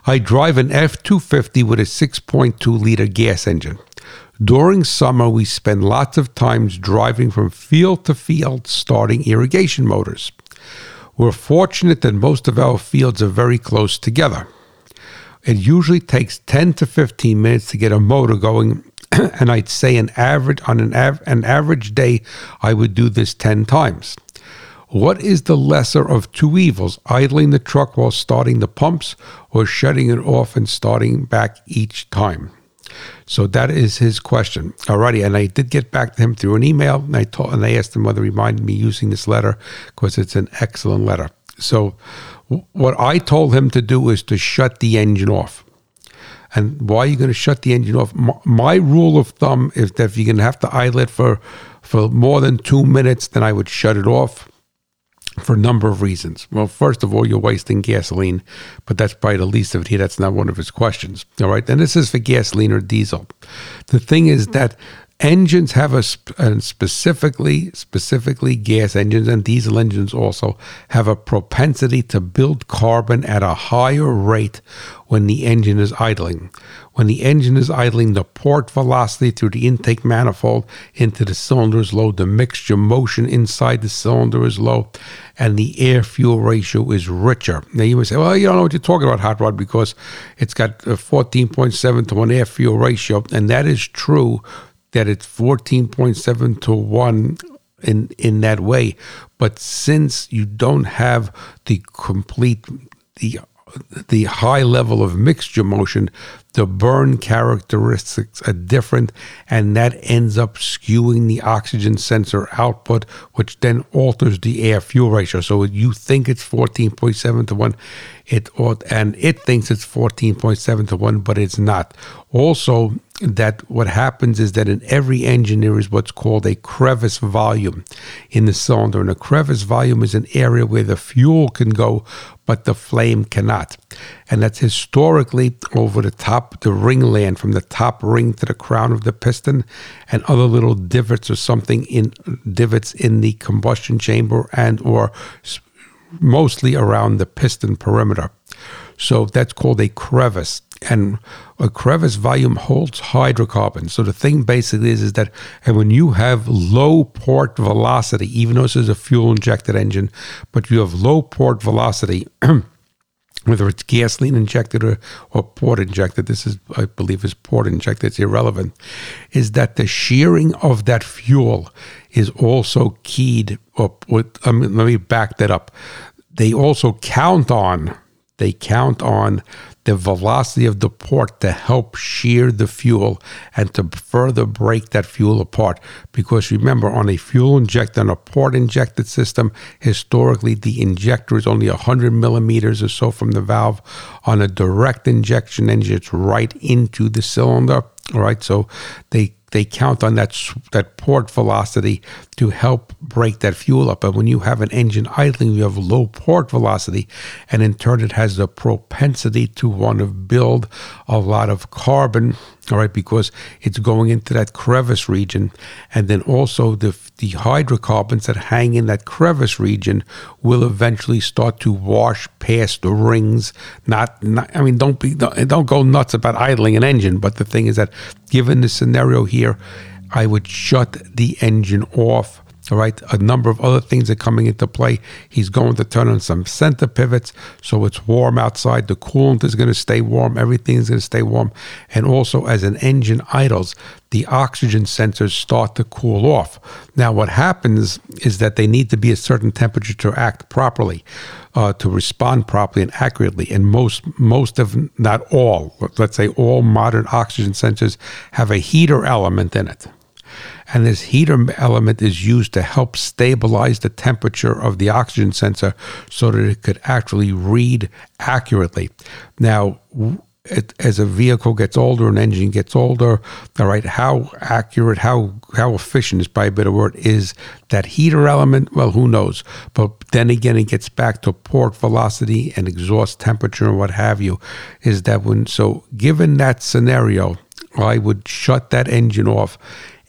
I drive an F 250 with a 6.2 liter gas engine. During summer, we spend lots of times driving from field to field starting irrigation motors. We're fortunate that most of our fields are very close together. It usually takes 10 to 15 minutes to get a motor going, and I'd say an average on an, av- an average day I would do this 10 times. What is the lesser of two evils, idling the truck while starting the pumps or shutting it off and starting back each time? So that is his question. Alrighty, and I did get back to him through an email, and I told and I asked him whether he minded me using this letter because it's an excellent letter. So what I told him to do is to shut the engine off. And why are you going to shut the engine off? My, my rule of thumb is that if you're going to have to idle it for for more than two minutes, then I would shut it off for a number of reasons. Well, first of all, you're wasting gasoline, but that's probably the least of it here. That's not one of his questions. All right. And this is for gasoline or diesel. The thing is that engines have a, and specifically specifically gas engines and diesel engines also have a propensity to build carbon at a higher rate when the engine is idling when the engine is idling the port velocity through the intake manifold into the cylinder is low the mixture motion inside the cylinder is low and the air fuel ratio is richer. Now you may say well you don't know what you're talking about hot rod because it's got a 14.7 to 1 air fuel ratio and that is true that it's 14.7 to 1 in in that way. But since you don't have the complete the the high level of mixture motion the burn characteristics are different, and that ends up skewing the oxygen sensor output, which then alters the air fuel ratio. So you think it's 14.7 to 1, it ought, and it thinks it's 14.7 to 1, but it's not. Also, that what happens is that in every engine there is what's called a crevice volume in the cylinder, and a crevice volume is an area where the fuel can go but the flame cannot. And that's historically over the top, the ring land from the top ring to the crown of the piston, and other little divots or something in divots in the combustion chamber and or mostly around the piston perimeter. So that's called a crevice. And a crevice volume holds hydrocarbons. So the thing basically is, is that and when you have low port velocity, even though this is a fuel injected engine, but you have low port velocity, whether it's gasoline injected or, or port injected, this is, I believe, is port injected, it's irrelevant, is that the shearing of that fuel is also keyed, or, or let me back that up. They also count on they count on the velocity of the port to help shear the fuel and to further break that fuel apart. Because remember, on a fuel injected, on a port injected system, historically the injector is only 100 millimeters or so from the valve. On a direct injection engine, it's right into the cylinder. All right, so they they count on that that port velocity to help break that fuel up. But when you have an engine idling, you have low port velocity, and in turn, it has the propensity to want to build a lot of carbon all right, because it's going into that crevice region, and then also the the hydrocarbons that hang in that crevice region will eventually start to wash past the rings. Not, not I mean, don't be don't, don't go nuts about idling an engine, but the thing is that given the scenario here, I would shut the engine off all right, a number of other things are coming into play. He's going to turn on some center pivots so it's warm outside. The coolant is going to stay warm. Everything is going to stay warm. And also, as an engine idles, the oxygen sensors start to cool off. Now, what happens is that they need to be a certain temperature to act properly, uh, to respond properly and accurately. And most, most of, not all, let's say all modern oxygen sensors have a heater element in it. And this heater element is used to help stabilize the temperature of the oxygen sensor so that it could actually read accurately. Now, it, as a vehicle gets older, an engine gets older, all right, how accurate, how how efficient is probably a better word, is that heater element? Well, who knows? But then again, it gets back to port velocity and exhaust temperature and what have you. Is that when, so given that scenario, I would shut that engine off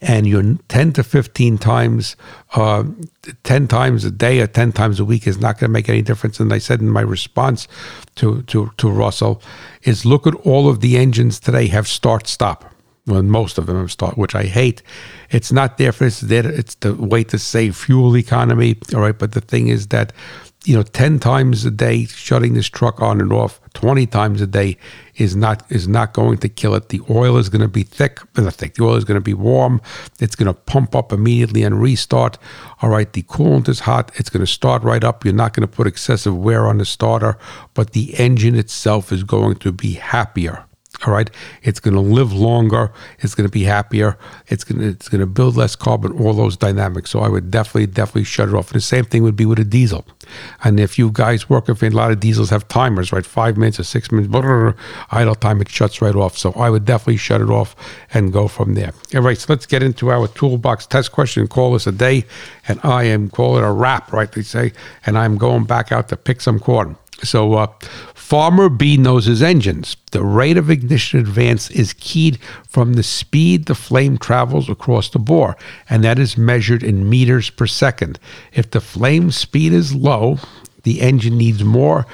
and you're 10 to 15 times, uh, 10 times a day or 10 times a week is not going to make any difference. And I said in my response to, to, to Russell is look at all of the engines today have start stop. Well, most of them have start, which I hate. It's not there for it's there. It's the way to save fuel economy. All right, but the thing is that you know, 10 times a day shutting this truck on and off 20 times a day is not is not going to kill it. The oil is going to be thick, not thick. The oil is going to be warm. It's going to pump up immediately and restart. All right, the coolant is hot. It's going to start right up. You're not going to put excessive wear on the starter, but the engine itself is going to be happier. All right, it's going to live longer. It's going to be happier. It's going to it's going to build less carbon. All those dynamics. So I would definitely definitely shut it off. And the same thing would be with a diesel. And if you guys work with a lot of diesels have timers, right? Five minutes or six minutes, blah, blah, blah, idle time, it shuts right off. So I would definitely shut it off and go from there. All right, so let's get into our toolbox test question. Call this a day, and I am calling a wrap, right? They say, and I'm going back out to pick some corn. So, uh, Farmer B knows his engines. The rate of ignition advance is keyed from the speed the flame travels across the bore, and that is measured in meters per second. If the flame speed is low, the engine needs more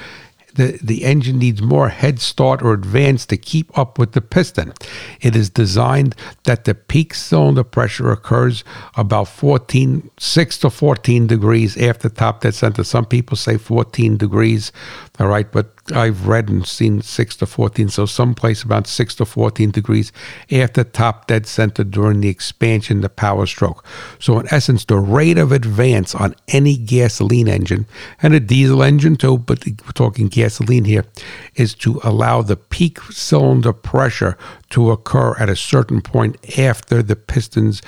the, the engine needs more head start or advance to keep up with the piston. It is designed that the peak cylinder pressure occurs about 14, 6 to 14 degrees after top dead center. Some people say 14 degrees, all right, but I've read and seen 6 to 14, so someplace about 6 to 14 degrees after top dead center during the expansion, the power stroke. So, in essence, the rate of advance on any gasoline engine and a diesel engine too, but we're talking gasoline here, is to allow the peak cylinder pressure to occur at a certain point after the pistons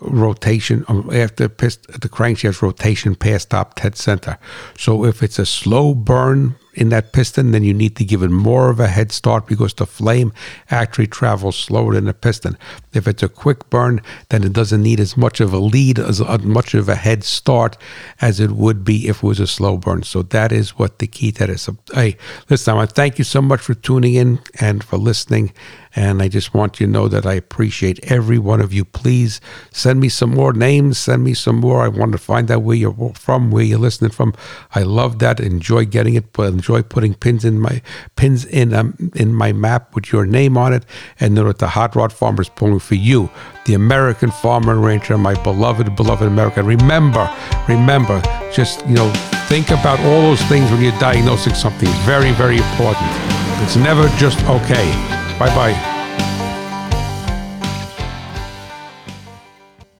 rotation um, after pist- the crankshaft rotation past top dead center. So if it's a slow burn in that piston, then you need to give it more of a head start because the flame actually travels slower than the piston. If it's a quick burn, then it doesn't need as much of a lead, as much of a head start as it would be if it was a slow burn. So that is what the key to. Hey, listen, I want to thank you so much for tuning in and for listening. And I just want you to know that I appreciate every one of you. Please send me some more names. Send me some more. I want to find out where you're from, where you're listening from. I love that. Enjoy getting it. But enjoy putting pins in my pins in um, in my map with your name on it. And know that the Hot Rod Farmer is pulling for you, the American farmer and rancher, my beloved, beloved America. Remember, remember, just you know, think about all those things when you're diagnosing something. Very, very important. It's never just okay. Bye bye.